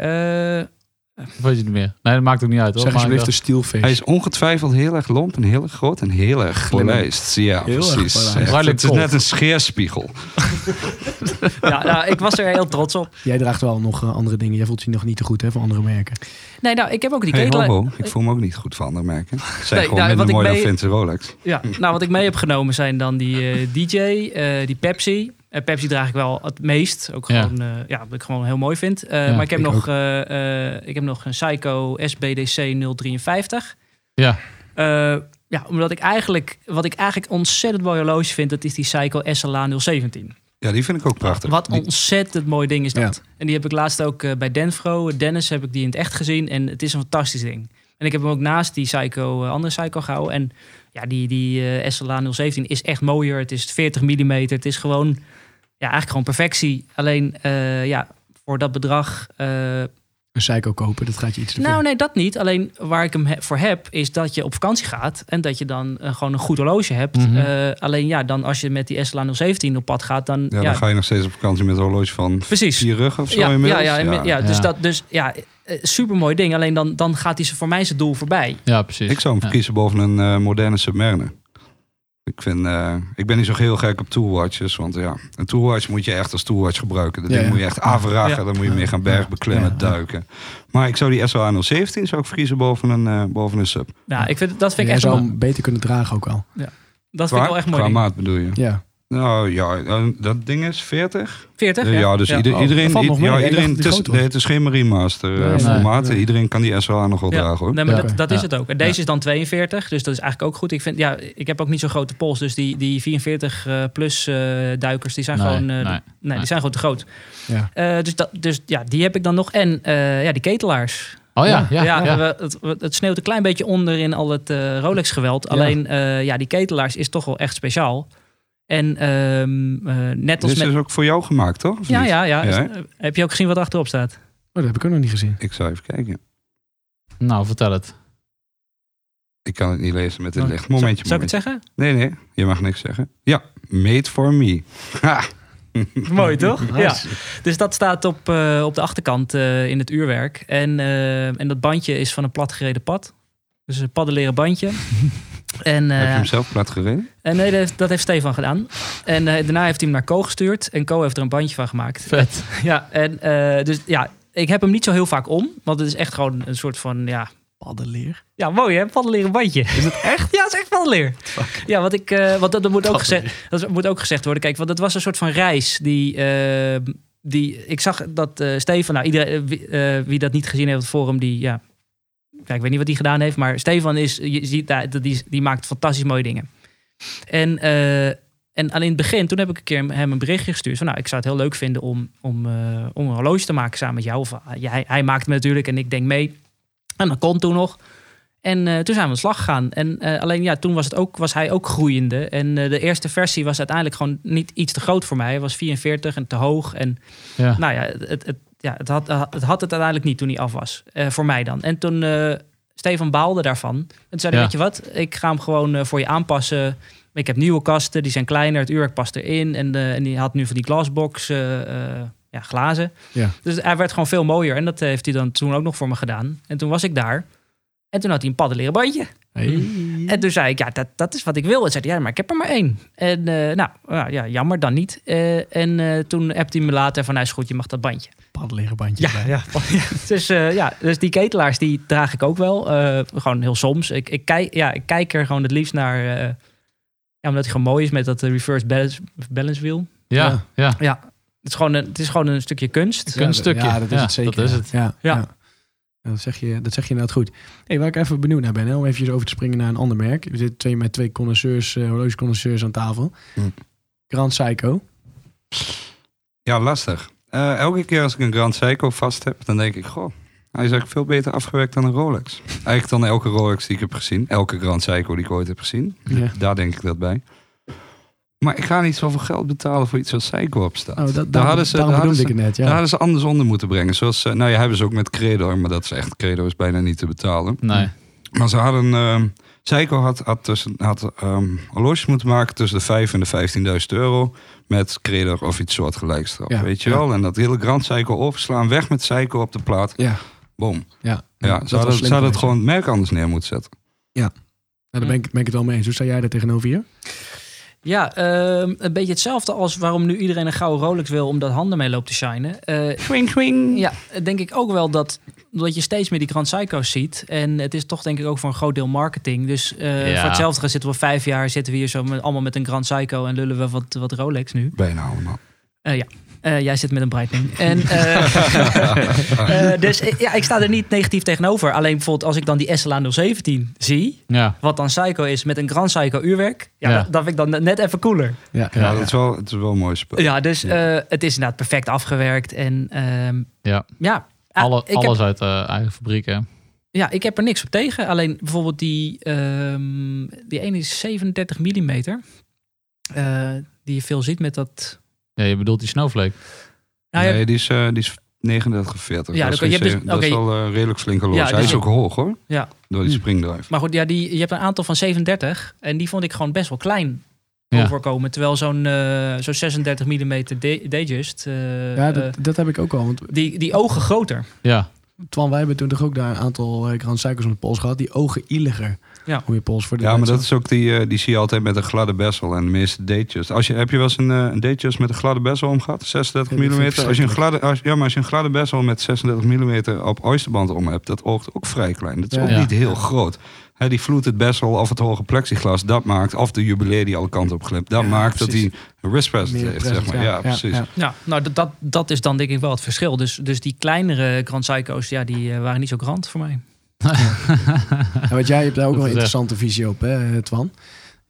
Speaker 5: Eh,
Speaker 4: Of weet je het niet meer? Nee, dat maakt ook niet uit. Hoor.
Speaker 2: Zeg alsjeblieft de steelface.
Speaker 1: Hij is ongetwijfeld heel erg lomp en heel erg groot en heel erg gepolijst. Ja,
Speaker 2: Heel
Speaker 1: precies. Echt, Het is net een scheerspiegel.
Speaker 5: ja, nou, ik was er heel trots op.
Speaker 2: Jij draagt wel nog eh, andere dingen. Jij voelt je nog niet te goed hè, van andere merken.
Speaker 5: Nee, nou, ik heb ook die
Speaker 1: Hey,
Speaker 5: ketel.
Speaker 1: hobo, ik voel me ook niet goed van andere merken. Zijn
Speaker 5: Nee,
Speaker 1: gewoon
Speaker 5: nou,
Speaker 1: minder mooi dan
Speaker 5: mee-
Speaker 1: vindt Rolex.
Speaker 5: Ja, nou, wat ik mee heb genomen zijn dan die eh, DJ, eh, die Pepsi. En Pepsi draag ik wel het meest. Ook
Speaker 4: Ja.
Speaker 5: gewoon, eh, ja. wat ik gewoon heel mooi vind. Eh,
Speaker 4: Ja,
Speaker 5: maar ik heb,
Speaker 2: ik
Speaker 5: nog, eh, eh, ik heb nog een Psycho SBDC 053.
Speaker 4: Ja.
Speaker 5: Eh, ja, omdat ik eigenlijk, wat ik eigenlijk ontzettend mooi horloge vind, dat is die Psycho SLA 017.
Speaker 1: Ja, die vind ik ook prachtig.
Speaker 5: Wat
Speaker 1: Die-
Speaker 5: ontzettend mooi ding is dat. En die heb ik laatst ook eh, bij Denfro. Dennis heb ik die in het echt gezien. En het is een fantastisch ding. En ik heb hem ook naast die Psycho, eh, andere Psycho gehouden. En ja, die, die eh, SLA 017 is echt mooier. Het is 40 mm. Het is gewoon, ja, eigenlijk gewoon perfectie. Alleen, eh, ja, voor dat bedrag... eh,
Speaker 2: Een Psycho kopen, dat gaat je iets te
Speaker 5: nou, nee, dat niet. Alleen waar ik hem he- voor heb, is dat je op vakantie gaat en dat je dan eh, gewoon een goed horloge hebt.
Speaker 4: Mhm.
Speaker 5: Eh, alleen ja, dan als je met die SLA 017 op pad gaat, dan.
Speaker 1: Ja,
Speaker 5: Ja,
Speaker 1: dan ga je nog steeds op vakantie met een horloge van
Speaker 5: precies.
Speaker 1: vier ruggen of zo
Speaker 5: Ja, ja,
Speaker 1: inmiddels.
Speaker 5: ja, ja, ja, dus
Speaker 4: Ja.
Speaker 5: dat, dus ja, super mooi ding. Alleen dan, dan gaat hij voor mij zijn doel voorbij.
Speaker 4: Ja, precies.
Speaker 1: Ik zou hem
Speaker 4: Ja.
Speaker 1: kiezen boven een eh, moderne Submariner. Ik, vind, eh, ik ben niet zo heel gek op toolwatches. Want ja, een toolwatch moet je echt als toolwatch gebruiken. Dat
Speaker 2: Ja,
Speaker 1: ding
Speaker 2: ja.
Speaker 1: moet je echt averagen.
Speaker 5: Ja.
Speaker 1: Dan moet je mee gaan bergbeklimmen,
Speaker 2: Ja, ja.
Speaker 1: duiken. Maar ik zou die SLA 017 zou ik kiezen boven een, eh, boven een sub.
Speaker 5: Nou, ik vind, dat vind ik echt
Speaker 2: zou
Speaker 5: wel,
Speaker 2: hem beter kunnen dragen ook al.
Speaker 5: dat vind ik wel echt mooi.
Speaker 1: Qua maat bedoel je?
Speaker 2: Ja.
Speaker 1: Nou ja, eh, dat ding is 40.
Speaker 5: 40?
Speaker 1: Ja, dus ieder-
Speaker 2: Oh,
Speaker 1: iedereen... ja, iedereen het, is,
Speaker 2: groot was.
Speaker 1: nee, het is geen Marine Master eh,
Speaker 2: Nee,
Speaker 1: formaat.
Speaker 2: nee.
Speaker 1: Iedereen kan die SLA nog wel
Speaker 5: Ja.
Speaker 1: dragen hoor.
Speaker 5: Nee, maar
Speaker 2: Ja.
Speaker 5: dat, dat is
Speaker 4: Ja.
Speaker 5: het ook. En deze is dan 42, dus dat is eigenlijk ook goed. Ik vind, ja, ik heb ook niet zo'n grote pols, dus die, die 44 eh, plus eh, duikers, die zijn
Speaker 4: Nee,
Speaker 5: gewoon, eh,
Speaker 4: nee,
Speaker 5: nee,
Speaker 4: nee.
Speaker 5: die zijn gewoon te groot.
Speaker 2: Ja.
Speaker 5: Eh, dus, dat, dus ja, die heb ik dan nog. En eh, ja, die ketelaars.
Speaker 4: Oh ja, ja.
Speaker 5: Ja,
Speaker 4: ja.
Speaker 5: het, het sneeuwt een klein beetje onder in al het eh, Rolex-geweld. Alleen, eh, ja, die ketelaars is toch wel echt speciaal. En ehm, eh, net
Speaker 1: Dit
Speaker 5: als
Speaker 1: is
Speaker 5: met...
Speaker 1: dus ook voor jou gemaakt, toch? Of
Speaker 5: Ja,
Speaker 1: niet?
Speaker 5: ja, ja.
Speaker 1: Ja,
Speaker 5: Eh, Heb je ook gezien wat achterop staat?
Speaker 2: Oh, dat heb ik ook nog niet gezien.
Speaker 1: Ik zou even kijken.
Speaker 4: Nou, vertel het.
Speaker 1: Ik kan het niet lezen met dit
Speaker 5: Oh,
Speaker 1: licht. Momentje,
Speaker 5: Zou ik het
Speaker 1: momentje.
Speaker 5: zeggen?
Speaker 1: Nee, nee, je mag niks zeggen. Ja, made for me. Ha.
Speaker 5: Mooi, toch? Ja. Dus dat staat op, eh, op de achterkant eh, in het uurwerk. En, eh, en dat bandje is van een platgereden pad. Dus een paddenleren bandje. En,
Speaker 1: Heb je
Speaker 5: eh,
Speaker 1: hem zelf plat gereden?
Speaker 5: en nee, dat heeft, dat heeft Stefan gedaan. En eh, daarna heeft hij hem naar Co gestuurd. En Co heeft er een bandje van gemaakt.
Speaker 4: Vet.
Speaker 5: Ja, en eh, dus ja, ik heb hem niet zo heel vaak om. Want het is echt gewoon een soort van, ja...
Speaker 2: Paddenleer.
Speaker 5: Ja, mooi hè? Paddenleren bandje. Is het echt? Ja, het is echt paddenleer. Ja, wat ik, eh, want dat, dat moet ook gezegd, dat moet ook gezegd worden. Kijk, want het was een soort van reis die... eh, die ik zag dat eh Stefan, nou, iedereen, eh, wie, eh, wie dat niet gezien heeft op het forum, die, ja, kijk, ik weet niet wat hij gedaan heeft, maar Stefan is, je ziet dat die, die maakt fantastisch mooie dingen. En, eh, en alleen in het begin, toen heb ik een keer hem een berichtje gestuurd van, nou, ik zou het heel leuk vinden om, om, eh, om een horloge te maken samen met jou. Of, ja, hij, hij maakt me natuurlijk en ik denk mee. En dat kon toen nog. En toen zijn we aan de slag gegaan. En alleen ja, toen was, het ook, was hij ook groeiende. En de eerste versie was uiteindelijk gewoon niet iets te groot voor mij. Hij was 44 en te hoog. En
Speaker 4: Ja.
Speaker 5: nou ja, het, het, ja, het, had, het had het uiteindelijk niet toen hij af was. Eh, voor mij dan. En toen eh, Stefan baalde daarvan. En toen zei hij,
Speaker 4: Ja.
Speaker 5: weet je wat, ik ga hem gewoon eh, voor je aanpassen. Ik heb nieuwe kasten, die zijn kleiner. Het uurwerk past erin. En, eh, en die had nu van die glasbox eh, eh, ja, glazen.
Speaker 2: Ja.
Speaker 5: Dus hij werd gewoon veel mooier. En dat heeft hij dan toen ook nog voor me gedaan. En toen was ik daar. En toen had hij een paddenleren bandje.
Speaker 2: Hey.
Speaker 5: En toen zei ik, ja, dat, dat is wat ik wil. En zei hij, ja, maar ik heb er maar één. En eh, nou, ja, ja, jammer, dan niet. Eh, en eh, toen hebt hij me later van, nou is goed, je mag dat bandje.
Speaker 2: Paddenleren bandje.
Speaker 5: Ja, ja. dus, eh, ja, dus die ketelaars, die draag ik ook wel. Eh, gewoon heel soms. Ik, ik, kijk, ja, ik kijk er gewoon het liefst naar... eh, ja, omdat hij gewoon mooi is met dat reverse balance, balance wheel.
Speaker 4: Ja,
Speaker 2: Ja.
Speaker 4: ja.
Speaker 5: Ja, het is gewoon een, het is gewoon een stukje kunst.
Speaker 4: Een kunststukje.
Speaker 2: Ja, dat is
Speaker 4: Ja,
Speaker 2: het zeker.
Speaker 4: dat is
Speaker 2: ja.
Speaker 4: het.
Speaker 2: Ja,
Speaker 5: Ja.
Speaker 2: Dat, zeg je, dat zeg je inderdaad goed. Hey, waar ik even benieuwd naar ben, hè, om even over te springen naar een ander merk. We zitten twee, met twee connoisseurs, eh horlogeconnoisseurs aan tafel.
Speaker 1: Hm.
Speaker 2: Grand Psycho.
Speaker 1: Ja, lastig. Eh, elke keer als ik een Grand Seiko vast heb, dan denk ik, goh, hij is eigenlijk veel beter afgewerkt dan een Rolex. Eigenlijk dan elke Rolex die ik heb gezien. Elke Grand Seiko die ik ooit heb gezien.
Speaker 2: Ja.
Speaker 1: Daar denk ik dat bij. Maar ik ga niet zoveel geld betalen voor iets waar Seiko op staat.
Speaker 2: Oh, dat,
Speaker 1: daar
Speaker 2: daar,
Speaker 1: hadden ze,
Speaker 2: daarom
Speaker 1: daar hadden
Speaker 2: bedoelde
Speaker 1: ze,
Speaker 2: ik het net. Ja.
Speaker 1: daar hadden ze anders onder moeten brengen. Zoals, eh, nou ja, hebben ze ook met Credo, maar dat is echt, Credo is bijna niet te betalen.
Speaker 4: Nee.
Speaker 1: Maar ze hadden, ehm Seiko had, had, tussen, had ehm, horloges moeten maken tussen de 5 en de 15.000 euro. Met Credo of iets soortgelijks erop,
Speaker 2: Ja,
Speaker 1: weet je
Speaker 2: ja.
Speaker 1: wel. En dat hele Grand Seiko overslaan, weg met Seiko op de plaat.
Speaker 2: ja,
Speaker 1: Boom.
Speaker 2: ja.
Speaker 1: Ja,
Speaker 2: dat
Speaker 1: ze hadden,
Speaker 2: slim
Speaker 1: ze hadden het gewoon het merk anders neer moeten zetten.
Speaker 2: ja. Nou, daar ben ik, ben ik het wel mee eens. Hoe sta jij daar tegenover hier?
Speaker 5: Ja, ehm, een beetje hetzelfde als waarom nu iedereen een gouden Rolex wil... omdat handen mee loopt te shinen. Eh,
Speaker 1: Swing, swing.
Speaker 5: Ja, denk ik ook wel dat, dat je steeds meer die Grand Psycho's ziet. En het is toch denk ik ook voor een groot deel marketing. Dus eh,
Speaker 4: Ja.
Speaker 5: voor hetzelfde gaan zitten we vijf jaar... zitten we hier zo met, allemaal met een Grand Psycho... en lullen we wat, wat Rolex nu.
Speaker 1: Bijna allemaal.
Speaker 5: Eh, ja, Eh, jij zit met een Breitling. En, eh, eh, dus ja, ik sta er niet negatief tegenover. Alleen bijvoorbeeld als ik dan die SLA 017 zie...
Speaker 4: Ja.
Speaker 5: wat dan Psycho is met een Grand Psycho uurwerk... ja,
Speaker 4: Ja.
Speaker 5: Dat, dat vind ik dan net even cooler.
Speaker 2: Ja,
Speaker 1: Ja, dat is wel, het is wel een mooi spel.
Speaker 5: Ja, dus
Speaker 1: Ja.
Speaker 5: eh, het is inderdaad perfect afgewerkt. En ehm,
Speaker 4: Ja.
Speaker 5: ja... ah,
Speaker 4: Alle,
Speaker 5: heb-
Speaker 4: alles uit de eigen fabriek, hè?
Speaker 5: Ja, ik heb er niks op tegen. Alleen bijvoorbeeld die, ehm, die ene is 37 mm. die je veel ziet met dat...
Speaker 4: Ja, je bedoelt die Snowflake.
Speaker 5: Nou,
Speaker 1: nee, die is, eh, die is 39 of 40.
Speaker 5: Ja,
Speaker 1: dat is,
Speaker 5: je hebt dus-
Speaker 1: dat is wel eh, redelijk flink horloge.
Speaker 5: Ja,
Speaker 1: Hij
Speaker 5: dus
Speaker 1: is ook hoog hoor.
Speaker 5: Ja.
Speaker 1: Door die
Speaker 2: Hm.
Speaker 1: springdrive.
Speaker 5: Maar goed, ja, die, je hebt een aantal van 37. En die vond ik gewoon best wel klein
Speaker 4: Ja.
Speaker 5: overkomen. Terwijl zo'n eh, zo'n 36 mm Datejust... eh,
Speaker 2: ja
Speaker 5: eh,
Speaker 2: dat, dat heb ik ook al. Want
Speaker 5: die, die ogen groter.
Speaker 4: Ja.
Speaker 2: Twan, wij hebben toen toch ook daar een aantal eh, Grand Psycho's om de pols gehad. Die ogen ieliger
Speaker 5: Ja.
Speaker 2: om je pols voor de
Speaker 1: Ja, maar dat is ook die, eh, die zie je altijd met een gladde bezel en de meeste datejes. Als je, heb je wel eens een, eh, een datejust met een gladde bezel omgehad? 36
Speaker 2: Ja, die vind
Speaker 1: mm. Als je een gladde, als, ja, maar als je een gladde bezel met 36 mm op oysterband om hebt, dat oogt ook vrij klein. Dat is
Speaker 2: Ja.
Speaker 1: ook
Speaker 4: Ja.
Speaker 1: niet heel groot. Die fluted bezel of het hoge plexiglas, dat maakt, of de jubileer die alle kanten op glipt, dat
Speaker 2: Ja,
Speaker 1: maakt dat hij een wrist present
Speaker 2: Meer
Speaker 1: heeft.
Speaker 2: present,
Speaker 1: zeg maar. Ja, precies.
Speaker 2: ja.
Speaker 5: Ja, nou dat, dat, is dan denk ik wel het verschil. Dus, dus die kleinere Grand Psycho's, ja, die eh, waren niet zo grand voor mij.
Speaker 2: Ja, want jij hebt daar ook wel een interessante visie op, hè, Twan?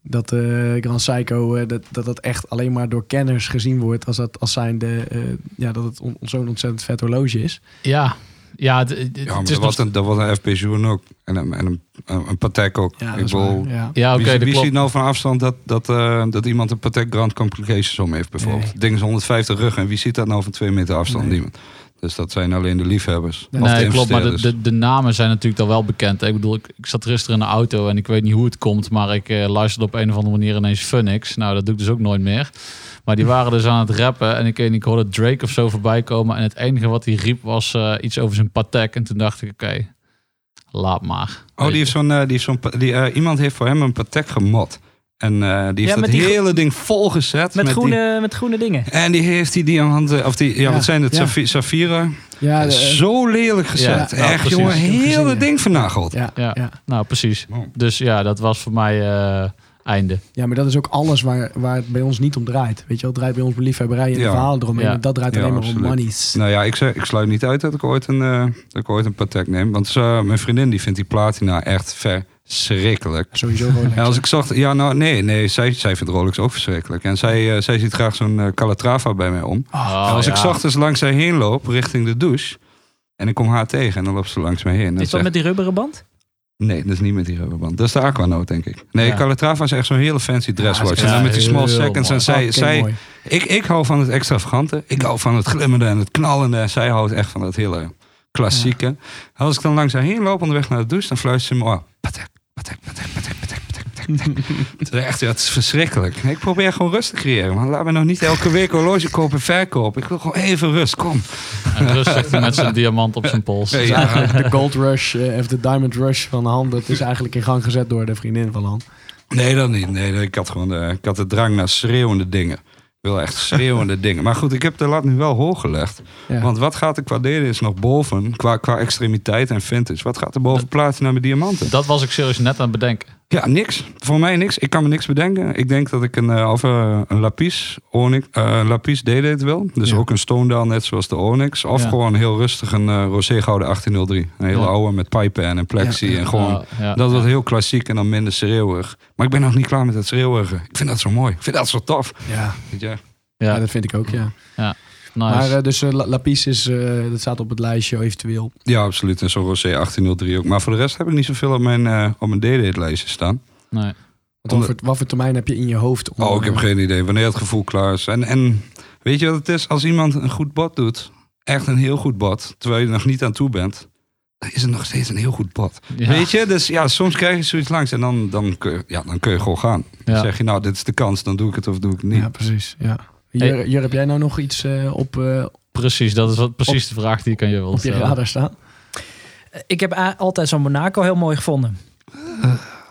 Speaker 2: Dat eh Grand Psycho, eh, dat, dat dat echt alleen maar door kenners gezien wordt als, dat, als zijnde, eh, ja, dat het on- zo'n ontzettend vet horloge is.
Speaker 4: Ja. Ja,
Speaker 1: Ja, maar
Speaker 4: het is
Speaker 1: dat,
Speaker 4: nog...
Speaker 1: was een, dat was een FP ook. En een, en een, Patek ook.
Speaker 2: Ja,
Speaker 1: ik
Speaker 2: waar, ja.
Speaker 4: Ja, oké,
Speaker 1: wie, wie ziet nou van afstand dat, dat, eh, dat iemand een Patek Grand Complications om heeft bijvoorbeeld?
Speaker 2: Nee.
Speaker 1: Ding is 150 rug en wie ziet dat nou van twee meter afstand?
Speaker 2: Nee.
Speaker 1: Niemand. Dus dat zijn alleen de liefhebbers.
Speaker 2: Nee,
Speaker 1: de
Speaker 4: klopt, maar de, de, de namen zijn natuurlijk al wel bekend. Ik bedoel, ik, ik zat gisteren in de auto en ik weet niet hoe het komt, maar ik eh, luisterde op een of andere manier ineens Funix. Nou, dat doe ik dus ook nooit meer. Maar die waren dus aan het rappen en ik, ik hoorde Drake of zo voorbij komen. En het enige wat hij riep was eh, iets over zijn Patek. En toen dacht ik, oké, laat maar.
Speaker 1: Oh, die heeft zo'n, eh, die heeft zo'n, die, eh, iemand heeft voor hem een Patek gemod. En eh, die heeft
Speaker 5: met
Speaker 1: het
Speaker 5: die
Speaker 1: hele ding volgezet.
Speaker 5: Met,
Speaker 1: die-
Speaker 5: groene, met groene dingen.
Speaker 1: en die heeft die diamanten, of die, ja,
Speaker 2: Ja,
Speaker 1: wat zijn het,
Speaker 2: ja.
Speaker 1: Saffieren.
Speaker 2: Ja, de-
Speaker 1: Zo lelijk gezet.
Speaker 4: Ja, nou,
Speaker 1: Echt, jongen, hele ding vernageld.
Speaker 2: ja,
Speaker 4: Ja.
Speaker 2: ja.
Speaker 4: Nou, precies. Dus ja, dat was voor mij eh, einde.
Speaker 2: ja, maar dat is ook alles waar, waar het bij ons niet om draait. Weet je wel, het draait bij ons om liefhebberij en
Speaker 1: Ja.
Speaker 2: de verhalen eromheen.
Speaker 4: Ja.
Speaker 2: Dat draait
Speaker 1: Ja,
Speaker 2: alleen maar
Speaker 1: absoluut.
Speaker 2: om monies.
Speaker 1: Nou ja, ik, zeg, ik sluit niet uit dat ik ooit een, eh, dat ik ooit een Patek neem. Want eh, mijn vriendin die vindt die platina echt verschrikkelijk.
Speaker 2: Sowieso Rolex.
Speaker 1: En als ik zag, ja nou nee, nee zij, zij vindt Rolex ook verschrikkelijk. En zij, eh, zij ziet graag zo'n Calatrava bij mij om.
Speaker 4: Oh,
Speaker 1: en als ik ochtends langs haar heen loop, richting de douche... en ik kom haar tegen en dan loopt ze langs mij heen. Dan
Speaker 5: Is dat
Speaker 1: zegt-
Speaker 5: met die rubberen band?
Speaker 1: Nee, dat is niet met die rubberband. Dat is de Aquanoot, denk ik. Nee,
Speaker 4: ja.
Speaker 1: Calatrava is echt zo'n hele fancy dresswatch.
Speaker 2: Ja,
Speaker 1: en dan met die small seconds. En zij, zij ik, ik hou van het extravagante. Ik hou van het glimmende en het knallende. En zij houdt echt van het hele klassieke. Als ik dan langs heen loop onderweg naar de douche, dan fluistert ze me... Oh, patek, patek, patek, patek, patek. Het is echt, ja, het is verschrikkelijk. Ik probeer gewoon rust te creëren. Maar laat me nog niet elke week horloge kopen en verkopen. Ik wil gewoon even rust, kom.
Speaker 4: En rustig zegt hij met zijn diamant op zijn pols.
Speaker 2: Dus de gold rush, eh, of de diamond rush van Han, dat is eigenlijk in gang gezet door de vriendin van Han.
Speaker 1: Nee, dat niet. Nee, ik had gewoon de, ik had de drang naar schreeuwende dingen. Ik wil echt schreeuwende dingen. Maar goed, ik heb de lat nu wel hoog gelegd.
Speaker 2: Ja.
Speaker 1: Want wat gaat er qua delen is nog boven, qua, qua extremiteit en vintage. Wat gaat er boven platina met diamanten?
Speaker 4: Dat was ik serieus net aan het bedenken.
Speaker 1: Ja, niks. Voor mij niks. Ik kan me niks bedenken. Ik denk dat ik een, eh, of eh, een Lapis, Onyx, eh, een Lapis D-Date wil. Dus
Speaker 2: Ja.
Speaker 1: ook een Stone net zoals de Onyx. Of
Speaker 4: Ja.
Speaker 1: gewoon heel rustig een Rosé Gouden 1803. Een hele
Speaker 4: Ja.
Speaker 1: oude met pipen en plexi.
Speaker 2: Ja.
Speaker 1: En gewoon,
Speaker 4: ja.
Speaker 1: dat wordt heel klassiek en dan minder schreeuwig. Maar ik ben nog niet klaar met het schreeuwige. Ik vind dat zo mooi. Ik vind dat zo tof.
Speaker 2: Ja,
Speaker 1: Weet je?
Speaker 2: ja.
Speaker 4: ja,
Speaker 2: dat vind ik ook, ja.
Speaker 4: Nice.
Speaker 2: Maar eh, dus eh, La- Lapis is, eh, dat staat op het lijstje eventueel.
Speaker 1: Ja, absoluut. En zo'n Rosé 1803 ook. Maar voor de rest heb ik niet zoveel op mijn, eh op mijn D-Date lijstje staan.
Speaker 4: nee.
Speaker 2: Want wat, voor, wat voor termijn heb je in je hoofd? om,
Speaker 1: Oh, ik heb geen idee wanneer het gevoel klaar is. En, en weet je wat het is? Als iemand een goed bad doet, echt een heel goed bad, terwijl je er nog niet aan toe bent, dan is het nog steeds een heel goed bad.
Speaker 4: Ja.
Speaker 1: Weet je? Dus ja, soms krijg je zoiets langs en dan, dan, kun, je, ja, dan kun je gewoon gaan. Dan
Speaker 4: Ja.
Speaker 1: zeg je, nou, dit is de kans, dan doe ik het of doe ik het niet.
Speaker 2: Ja, precies. Ja. Jur, Jur, heb jij nou nog iets eh, op, eh,
Speaker 4: Precies, dat is wat, precies de vraag die ik aan je wil
Speaker 2: op je
Speaker 4: stellen.
Speaker 2: radar staan?
Speaker 5: Ik heb altijd zo'n Monaco heel mooi gevonden.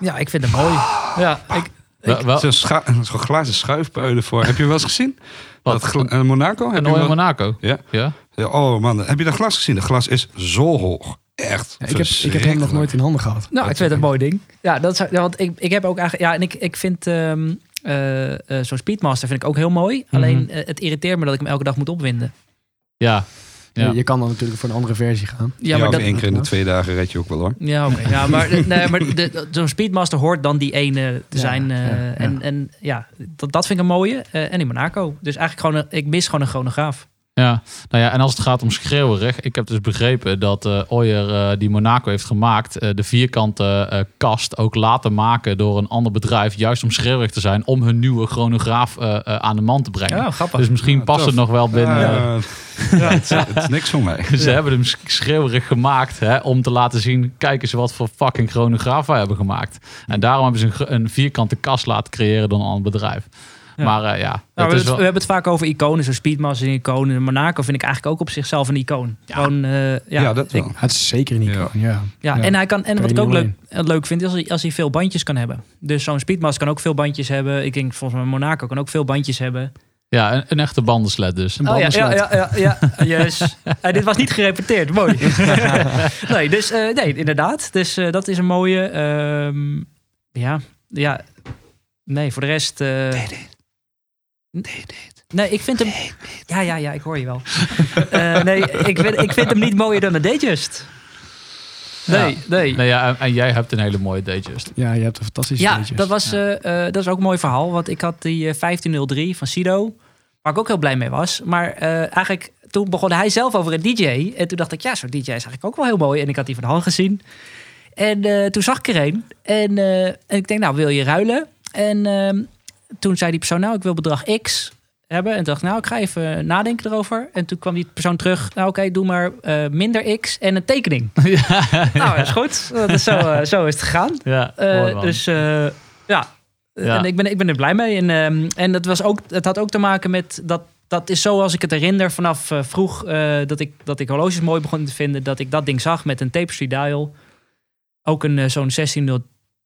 Speaker 5: Ja, ik vind hem mooi. Ja, ik,
Speaker 4: Wel, wel,
Speaker 1: Zo'n scha- zo'n glazen schuifpuilen voor. Heb je wel eens gezien?
Speaker 4: Wat?
Speaker 1: Dat eh, Monaco? Heb
Speaker 4: een
Speaker 1: je
Speaker 4: Ooi
Speaker 1: wel-
Speaker 4: Monaco.
Speaker 1: Ja.
Speaker 4: Ja?
Speaker 1: Ja, Oh man, heb je dat glas gezien? Dat glas is zo hoog. Echt.
Speaker 2: Ja, ik, heb, ik heb hem nog nooit in handen gehad.
Speaker 5: nou, ik vind het een mooi ding. Ja, dat is, ja, want ik, ik heb ook eigenlijk... Ja, en ik, ik vind ehm, eh, eh, zo'n Speedmaster vind ik ook heel mooi. Alleen eh, het irriteert me dat ik hem elke dag moet opwinden.
Speaker 4: Ja. Ja.
Speaker 2: Je, je kan dan natuurlijk voor een andere versie gaan.
Speaker 5: Ja,
Speaker 1: Ja,
Speaker 5: maar dat,
Speaker 1: één keer in de twee dagen red je ook wel hoor.
Speaker 5: Ja, oké. Ja, maar, nee, maar de- de- zo'n Speedmaster hoort dan die ene te
Speaker 2: Ja,
Speaker 5: zijn. eh,
Speaker 2: ja, ja.
Speaker 5: En, en ja, dat, dat vind ik een mooie. Eh, en in Monaco. Dus eigenlijk gewoon, een, ik mis gewoon een chronograaf.
Speaker 4: Ja, nou ja, en als het gaat om schreeuwerig, ik heb dus begrepen dat eh Oyer eh, die Monaco heeft gemaakt, eh, de vierkante eh, kast ook laten maken door een ander bedrijf, juist om schreeuwerig te zijn, om hun nieuwe chronograaf aan de man te brengen.
Speaker 5: Ja, grappig.
Speaker 4: Dus misschien
Speaker 1: Ja,
Speaker 4: past
Speaker 1: tof.
Speaker 4: het nog wel binnen.
Speaker 1: Ja, het, is, het is niks voor mij.
Speaker 4: Ze hebben hem sch- schreeuwerig gemaakt hè, om te laten zien, kijk eens wat voor fucking chronograaf wij hebben gemaakt. En daarom hebben ze een, een vierkante kast laten creëren door een ander bedrijf.
Speaker 5: Ja.
Speaker 4: Maar eh, ja,
Speaker 5: Nou,
Speaker 4: dat
Speaker 5: we,
Speaker 4: is
Speaker 5: we
Speaker 4: wel...
Speaker 5: hebben het vaak over iconen, zo'n Speedmaster is een icoon. En Monaco vind ik eigenlijk ook op zichzelf een icoon. Gewoon, eh, ja,
Speaker 1: Ja, dat wel.
Speaker 5: ik-
Speaker 2: Het is zeker niet.
Speaker 1: Ja.
Speaker 2: Ja. Ja.
Speaker 5: ja,
Speaker 2: Ja.
Speaker 5: en hij kan en
Speaker 2: Kan
Speaker 5: wat ik ook leuk, leuk vind, is als hij, als hij veel bandjes kan hebben. Dus zo'n Speedmaster kan ook veel bandjes hebben. Ik denk volgens mij Monaco kan ook veel bandjes hebben.
Speaker 4: Ja, een, een echte bandensled dus.
Speaker 2: Een
Speaker 5: Oh ja, ja, ja, ja, ja. Yes. Eh, dit was niet gerepeteerd, mooi. nee, dus eh, nee, inderdaad. Dus eh, dat is een mooie. ehm, ja, ja. Nee, voor de rest. eh, Nee, ik vind hem. Ja, ja, ja, ik hoor je wel. Eh, nee, ik vind, ik vind hem niet mooier dan de Dayjust. Nee,
Speaker 4: Ja.
Speaker 5: nee.
Speaker 4: Nee, ja, en, en jij hebt een hele mooie Datejust.
Speaker 2: Ja, je hebt een fantastische
Speaker 5: Ja, dat, was, eh, eh, dat is ook een mooi verhaal. Want ik had die eh, 1503 van Sido. Waar ik ook heel blij mee was. Maar eh, eigenlijk, toen begon hij zelf over een DJ. En toen dacht ik, ja, zo'n DJ is eigenlijk ook wel heel mooi. En ik had die van Han gezien. En eh, toen zag ik er een. En, eh, en ik denk, nou, wil je ruilen? En ehm, toen zei die persoon, nou, ik wil bedrag X hebben. En toen dacht nou, ik ga even nadenken erover. En toen kwam die persoon terug. Nou, oké, doe maar eh, minder X en een tekening. nou, dat is goed. Dat is zo, eh, zo is het gegaan.
Speaker 4: Ja,
Speaker 5: Eh,
Speaker 4: mooi,
Speaker 5: dus ja.
Speaker 4: Ja.
Speaker 5: En ik ben, ik ben er blij mee. En, ehm, en dat was ook, het had ook te maken met dat. Dat is zoals ik het herinner vanaf vroeg dat, ik, dat ik horloges mooi begon te vinden. Dat ik dat ding zag met een tapestry dial. Ook een, zo'n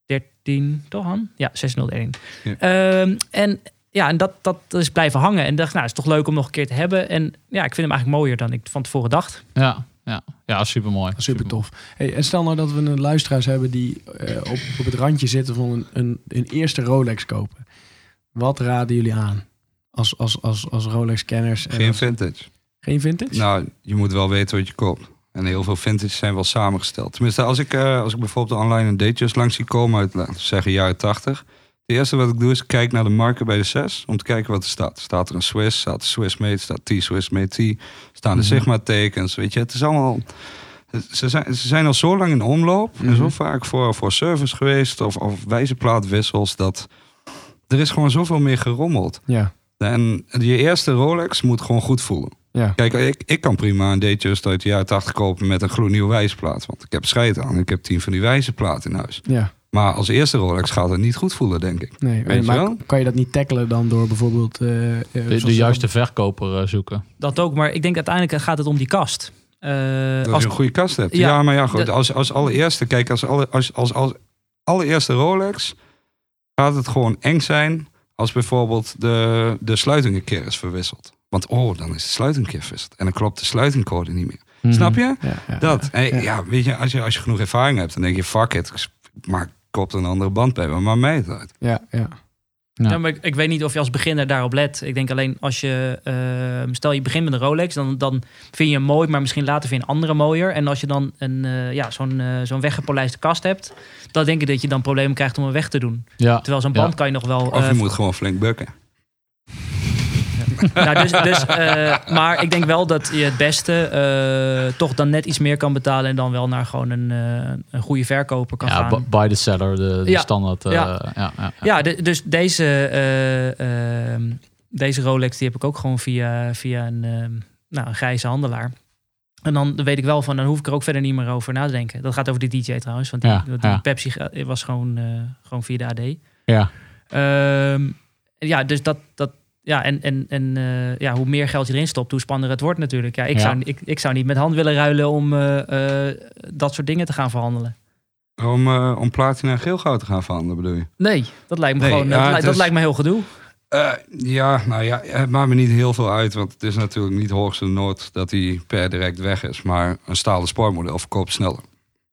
Speaker 5: 16013, toch Han? Ja, 16013.
Speaker 1: Ja.
Speaker 5: Ehm, en ja, en dat, dat is blijven hangen. En dacht, nou, het is toch leuk om nog een keer te hebben. En ja, ik vind hem eigenlijk mooier dan ik van tevoren dacht.
Speaker 4: Ja, ja. ja super mooi.
Speaker 2: Super tof. Hey, en stel nou dat we een luisteraars hebben die eh, op, op het randje zitten van een, een, een eerste Rolex kopen. Wat raden jullie aan? Als, als, als, als Rolex-kenners. en
Speaker 1: Geen
Speaker 2: als-
Speaker 1: vintage.
Speaker 2: geen vintage?
Speaker 1: Nou, je moet wel weten wat je koopt. En heel veel vintage zijn wel samengesteld. Tenminste, als ik, eh, als ik bijvoorbeeld online een datejes langs zie komen uit, laten we zeggen, jaren 80. Het eerste wat ik doe is kijk naar de marken bij de 6 om te kijken wat er staat. Staat er een Swiss, staat er Swiss Made, staat T Swiss Made T, staan de
Speaker 2: Mhm.
Speaker 1: Sigma tekens, weet je. Het is allemaal... Ze zijn, ze zijn al zo lang in omloop en zo
Speaker 2: Mhm.
Speaker 1: vaak voor, voor service geweest of, of wijzerplaatwissels dat er is gewoon zoveel meer gerommeld.
Speaker 2: Ja.
Speaker 1: En je eerste Rolex moet gewoon goed voelen.
Speaker 2: Ja.
Speaker 1: Kijk, ik, ik kan prima een Datejust uit de jaren 80 kopen met een gloednieuwe wijzerplaat. Want ik heb scheid aan. Ik heb tien van die wijzerplaten in huis.
Speaker 2: Ja.
Speaker 1: Maar als eerste Rolex gaat het niet goed voelen, denk ik.
Speaker 2: Nee,
Speaker 1: Weet je
Speaker 2: maar
Speaker 1: wel?
Speaker 2: kan je dat niet tackelen dan door bijvoorbeeld... eh, eh,
Speaker 4: De, juiste verkoper eh, zoeken.
Speaker 5: Dat ook, maar ik denk uiteindelijk gaat het om die kast. Eh,
Speaker 1: Dat
Speaker 5: als,
Speaker 1: je een goede kast hebt.
Speaker 5: Ja,
Speaker 1: Ja, maar ja, goed, als, als allereerste, kijk, als, alle, als, als, als allereerste Rolex gaat het gewoon eng zijn als bijvoorbeeld de, de sluiting een keer is verwisseld. Want oh, dan is de sluiting een keer verwisseld. En dan klopt de sluitingcode niet meer.
Speaker 4: Mhm.
Speaker 1: Snap je?
Speaker 2: Ja, ja,
Speaker 1: Dat.
Speaker 2: Ja.
Speaker 1: ja. weet je, als je, als je genoeg ervaring hebt, dan denk je, fuck it. Maar koop er een andere band bij, maar maar mij het uit.
Speaker 2: Ja, ja.
Speaker 4: Ja,
Speaker 5: maar ik, ik weet niet of je als beginner daarop let. Ik denk alleen als je, eh, stel je begint met een Rolex, dan, dan vind je hem mooi, maar misschien later vind je een andere mooier. En als je dan een, eh, ja, zo'n eh, zo'n weggepolijste kast hebt, dan denk ik dat je dan problemen krijgt om hem weg te doen.
Speaker 4: Ja.
Speaker 5: Terwijl zo'n
Speaker 4: Ja.
Speaker 5: band kan je nog wel.
Speaker 1: Of
Speaker 5: eh,
Speaker 1: je moet gewoon flink bukken.
Speaker 5: nou, dus, dus, eh, maar ik denk wel dat je het beste eh, toch dan net iets meer kan betalen en dan wel naar gewoon een, eh, een goede verkoper kan
Speaker 4: Ja,
Speaker 5: gaan.
Speaker 4: by the seller, de, de
Speaker 5: Ja.
Speaker 4: standaard.
Speaker 5: Ja.
Speaker 4: ja. Ja, ja,
Speaker 5: de- dus deze, eh, ehm, deze Rolex die heb ik ook gewoon via, via een, ehm, nou, een grijze handelaar. En dan weet ik wel van, dan hoef ik er ook verder niet meer over na te denken. Dat gaat over die DJ trouwens, want die,
Speaker 4: Ja,
Speaker 5: die
Speaker 4: ja.
Speaker 5: Pepsi was gewoon, gewoon via de AD.
Speaker 4: Ja.
Speaker 5: Ehm, ja, dus dat, dat ja, en, en, en eh, ja, hoe meer geld je erin stopt, hoe spannender het wordt natuurlijk. Ja, ik,
Speaker 4: Ja.
Speaker 5: Zou, ik, ik zou niet met hand willen ruilen om eh, eh, dat soort dingen te gaan verhandelen.
Speaker 1: Om, om platina en geelgoud te gaan verhandelen, bedoel je?
Speaker 5: Nee, dat lijkt me
Speaker 1: Nee,
Speaker 5: gewoon,
Speaker 1: ja,
Speaker 5: dat, lijkt- dat
Speaker 1: is-
Speaker 5: lijkt me heel gedoe.
Speaker 1: Ja, nou ja, het maakt me niet heel veel uit. Want het is natuurlijk niet hoogste nood dat hij per direct weg is. Maar een stalen sportmodel verkoopt sneller.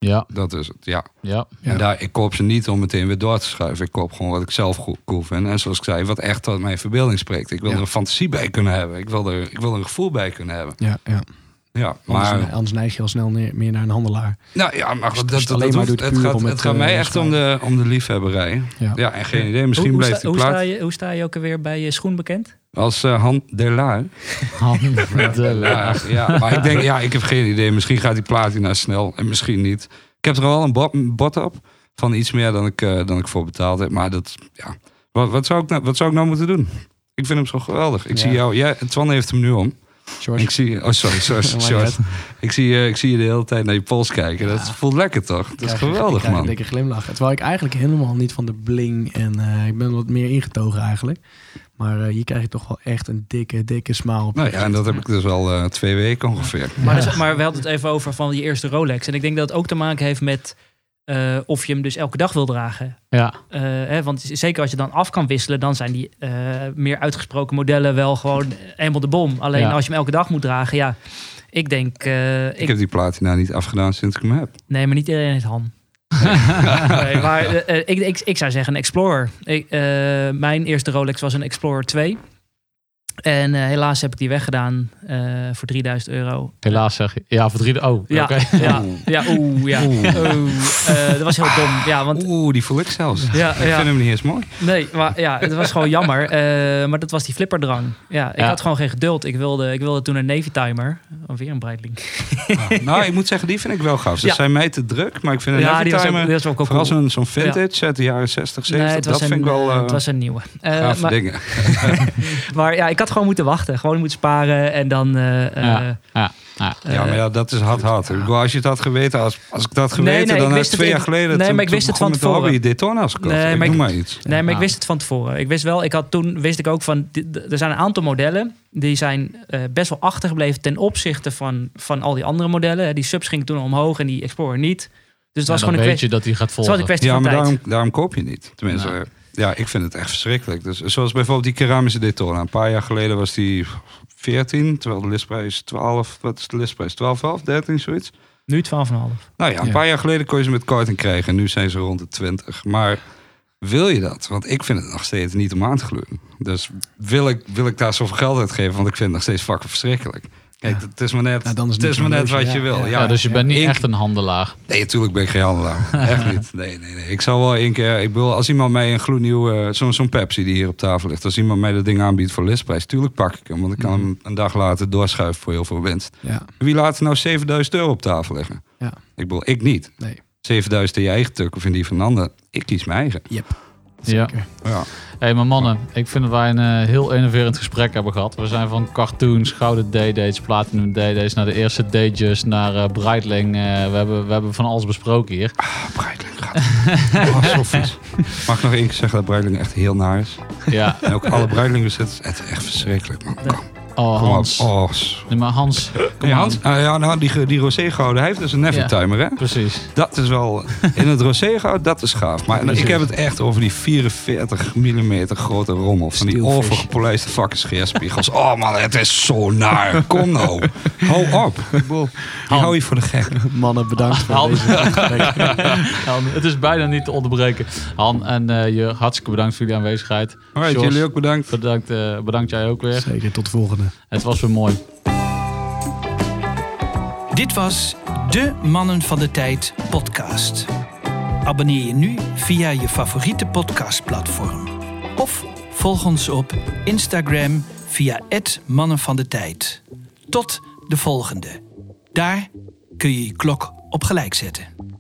Speaker 4: Ja,
Speaker 1: Dat is het, ja.
Speaker 4: ja.
Speaker 1: En daar, ik koop ze niet om meteen weer door te schuiven. Ik koop gewoon wat ik zelf goed cool vind. En zoals ik zei, wat echt tot mijn verbeelding spreekt. Ik wil
Speaker 2: Ja.
Speaker 1: er een fantasie bij kunnen hebben. Ik wil er, ik wil er een gevoel bij kunnen hebben.
Speaker 2: ja, ja.
Speaker 1: Ja, maar...
Speaker 2: anders neig je al snel neer- meer naar een handelaar.
Speaker 1: Nou ja, maar dat,
Speaker 2: het
Speaker 1: dat,
Speaker 2: alleen
Speaker 1: dat
Speaker 2: maar doet
Speaker 1: het,
Speaker 2: puur
Speaker 1: gaat,
Speaker 2: om het,
Speaker 1: het gaat
Speaker 2: eh,
Speaker 1: mij echt om de, om de liefhebberij.
Speaker 2: Ja.
Speaker 1: Ja, en geen idee. Misschien
Speaker 5: hoe, hoe,
Speaker 1: blijft
Speaker 5: sta,
Speaker 1: die
Speaker 5: hoe,
Speaker 1: plaat
Speaker 5: sta je, hoe sta je ook alweer bij je schoen bekend?
Speaker 1: als uh, Han Delay. Ja, ja, maar ik denk, ja, ik heb geen idee. Misschien gaat die platina snel en misschien niet. Ik heb er al een bot, op van iets meer dan ik, eh, dan ik voor betaald heb. Maar dat, ja, wat, wat, zou ik nou, wat zou ik nou moeten doen? Ik vind hem zo geweldig. Ik
Speaker 2: Ja.
Speaker 1: zie jou, ja, Twan heeft hem nu om.
Speaker 2: George,
Speaker 1: Ik zie, oh sorry, sorry. Ik zie, eh, ik zie je de hele tijd naar je pols kijken. Dat
Speaker 2: Ja.
Speaker 1: voelt lekker toch? Dat is
Speaker 2: ik
Speaker 1: geweldig
Speaker 2: krijg
Speaker 1: man.
Speaker 2: Een dikke glimlach. Terwijl ik eigenlijk helemaal niet van de bling en eh, ik ben wat meer ingetogen eigenlijk. Maar eh, hier krijg je toch wel echt een dikke, dikke smile op.
Speaker 1: Nou ja, en dat heb ik dus al eh, twee weken ongeveer.
Speaker 5: Maar, dus- maar we hadden het even over van je eerste Rolex. En ik denk dat het ook te maken heeft met eh, of je hem dus elke dag wil dragen.
Speaker 4: Ja,
Speaker 5: Eh, hè, want zeker als je dan af kan wisselen, dan zijn die eh, meer uitgesproken modellen wel gewoon helemaal de bom. Alleen
Speaker 4: Ja.
Speaker 5: als je hem elke dag moet dragen, ja. Ik denk, eh,
Speaker 1: Ik
Speaker 5: ik,
Speaker 1: heb die platina niet afgedaan sinds ik hem heb.
Speaker 5: nee, maar niet iedereen heeft Han. nee, maar ik, ik, ik zou zeggen een Explorer. Ik, eh, mijn eerste Rolex was een Explorer 2. En eh, helaas heb ik die weggedaan eh, voor 3000 euro.
Speaker 4: helaas zeg je. Ja, voor drie... Oh,
Speaker 5: Ja,
Speaker 4: oké.
Speaker 5: ja, ja, oeh, ja. Oeh, eh, dat was heel dom. Ja, want
Speaker 1: Oeh, die voel ik zelfs.
Speaker 5: Ja,
Speaker 1: ik
Speaker 5: ja.
Speaker 1: vind hem niet eens mooi.
Speaker 5: Nee, maar ja, het was gewoon jammer. Eh, maar dat was die flipperdrang. Ja, ik
Speaker 4: Ja.
Speaker 5: had gewoon geen geduld. Ik wilde, ik wilde toen een Navy Timer. Oh, weer een Breitling.
Speaker 1: nou, ik moet zeggen, die vind ik wel gaaf. Ze
Speaker 5: Ja.
Speaker 1: zijn mij te druk, maar ik vind een
Speaker 5: Ja,
Speaker 1: Heavy
Speaker 5: die was ook,
Speaker 1: Timer,
Speaker 5: die was
Speaker 1: vooral zo'n vintage uit de jaren 60, 70,
Speaker 5: Nee, het was,
Speaker 1: dat
Speaker 5: een,
Speaker 1: vind ik wel
Speaker 5: het was een nieuwe. Eh,
Speaker 1: gave
Speaker 5: maar,
Speaker 1: dingen.
Speaker 5: maar ja, ik had gewoon moeten wachten. Gewoon moeten sparen en dan... eh, eh,
Speaker 4: Ja. Ja, ja.
Speaker 1: ja, maar ja, dat is hard hard. Ik bedoel, als je het had geweten, als, als ik dat
Speaker 5: Nee,
Speaker 1: geweten,
Speaker 5: nee,
Speaker 1: dan
Speaker 5: wist
Speaker 1: ik twee jaar geleden...
Speaker 5: nee,
Speaker 1: toen-
Speaker 5: maar ik wist het van tevoren.
Speaker 1: hobby Daytona's gekocht.
Speaker 5: Nee,
Speaker 1: ik
Speaker 5: maar ik-
Speaker 1: maar iets.
Speaker 5: Nee, maar ik wist het van tevoren. Ik wist wel, ik had toen wist ik ook van, dit- er zijn een aantal modellen die zijn eh, best wel achtergebleven ten opzichte van, van al die andere modellen. Die subs gingen toen omhoog en die Explorer niet. Dus het
Speaker 4: Ja,
Speaker 5: was
Speaker 4: dan
Speaker 5: gewoon een
Speaker 4: weet
Speaker 5: kwestie,
Speaker 4: je dat hij gaat
Speaker 5: het was
Speaker 4: volgen.
Speaker 5: een kwestie
Speaker 1: Ja,
Speaker 5: van
Speaker 1: maar
Speaker 5: tijd.
Speaker 1: daarom, daarom koop je niet. Tenminste,
Speaker 4: Nou.
Speaker 1: Ja, ik vind het echt verschrikkelijk. Dus, zoals bijvoorbeeld die keramische Daytona. Een paar jaar geleden was die 14, terwijl de listprijs 12, wat is de listprijs? 12, 12, 13, zoiets.
Speaker 5: Nu 12,5.
Speaker 1: Nou ja, een
Speaker 2: Ja.
Speaker 1: paar jaar geleden kon je ze met korting krijgen. En nu zijn ze rond de 20. Maar wil je dat? Want ik vind het nog steeds niet om aan te gluren. Dus wil ik, wil ik daar zoveel geld uitgeven? Want ik vind het nog steeds fucking verschrikkelijk. Kijk,
Speaker 2: Ja.
Speaker 1: het is maar net,
Speaker 2: dan is het
Speaker 1: het is maar net wat je wil.
Speaker 2: Ja.
Speaker 1: Ja,
Speaker 4: Ja, dus je bent niet
Speaker 1: ik-
Speaker 4: echt een handelaar.
Speaker 1: Nee, natuurlijk ben ik geen handelaar. Echt niet. Nee, nee, nee. Ik zal wel één keer... Ik bedoel, als iemand mij een gloednieuwe... Zo'n zo'n Pepsi die hier op tafel ligt. Als iemand mij dat ding aanbiedt voor listprijs... Tuurlijk pak ik hem. Want ik kan
Speaker 2: Mhm.
Speaker 1: hem een dag later doorschuiven voor heel veel winst.
Speaker 2: Ja,
Speaker 1: Wie laat er nou 7000 euro op tafel liggen?
Speaker 2: Ja.
Speaker 1: Ik bedoel, ik niet.
Speaker 2: nee.
Speaker 1: 7000 in je eigen tuk of in die van een ander. Ik kies mijn eigen.
Speaker 4: Ja.
Speaker 2: Zeker.
Speaker 1: Ja.
Speaker 4: Hé, maar mannen, ik vind dat wij een eh, heel innoverend gesprek hebben gehad. We zijn van cartoons, gouden D-dates, platinum D-dates, naar de eerste D-just, naar eh Breitling. Eh, we, hebben, we hebben van alles besproken hier.
Speaker 1: Ah, Breitling gaat. Oh, zo vies. Mag ik nog één keer zeggen dat Breitling echt heel naar is?
Speaker 4: Ja,
Speaker 1: En ook alle Breitling bezitters. Het is echt verschrikkelijk, man. Kom,
Speaker 4: oh
Speaker 1: kom op.
Speaker 4: Hans.
Speaker 1: Oh,
Speaker 4: Nee, maar Hans, kom
Speaker 1: Hey,
Speaker 4: aan.
Speaker 1: Hans, ah, ja, nou, die, die rosé gouden, hij heeft dus een Never Timer, hè?
Speaker 4: Precies.
Speaker 1: Dat is wel, in het rosé goud, dat is gaaf. Maar
Speaker 4: Precies.
Speaker 1: ik heb het echt over die 44 mm grote rommel. Van die overgepolijste fucking scheerspiegels. Oh man, het is zo naar. Kom nou. Hou op. Ik hou je voor de gek.
Speaker 2: Mannen, bedankt voor
Speaker 4: Han.
Speaker 2: deze.
Speaker 4: Han, het is bijna niet te onderbreken. Han en eh, je hartstikke bedankt voor jullie aanwezigheid.
Speaker 1: Alright,
Speaker 4: Jos,
Speaker 1: jullie ook bedankt.
Speaker 4: Bedankt, eh, bedankt jij ook weer.
Speaker 2: Zeker, tot de volgende.
Speaker 4: Het was weer mooi.
Speaker 3: Dit was de Mannen van de Tijd podcast. Abonneer je nu via je favoriete podcastplatform. Of volg ons op Instagram via het Mannen van de Tijd. Tot de volgende. Daar kun je je klok op gelijk zetten.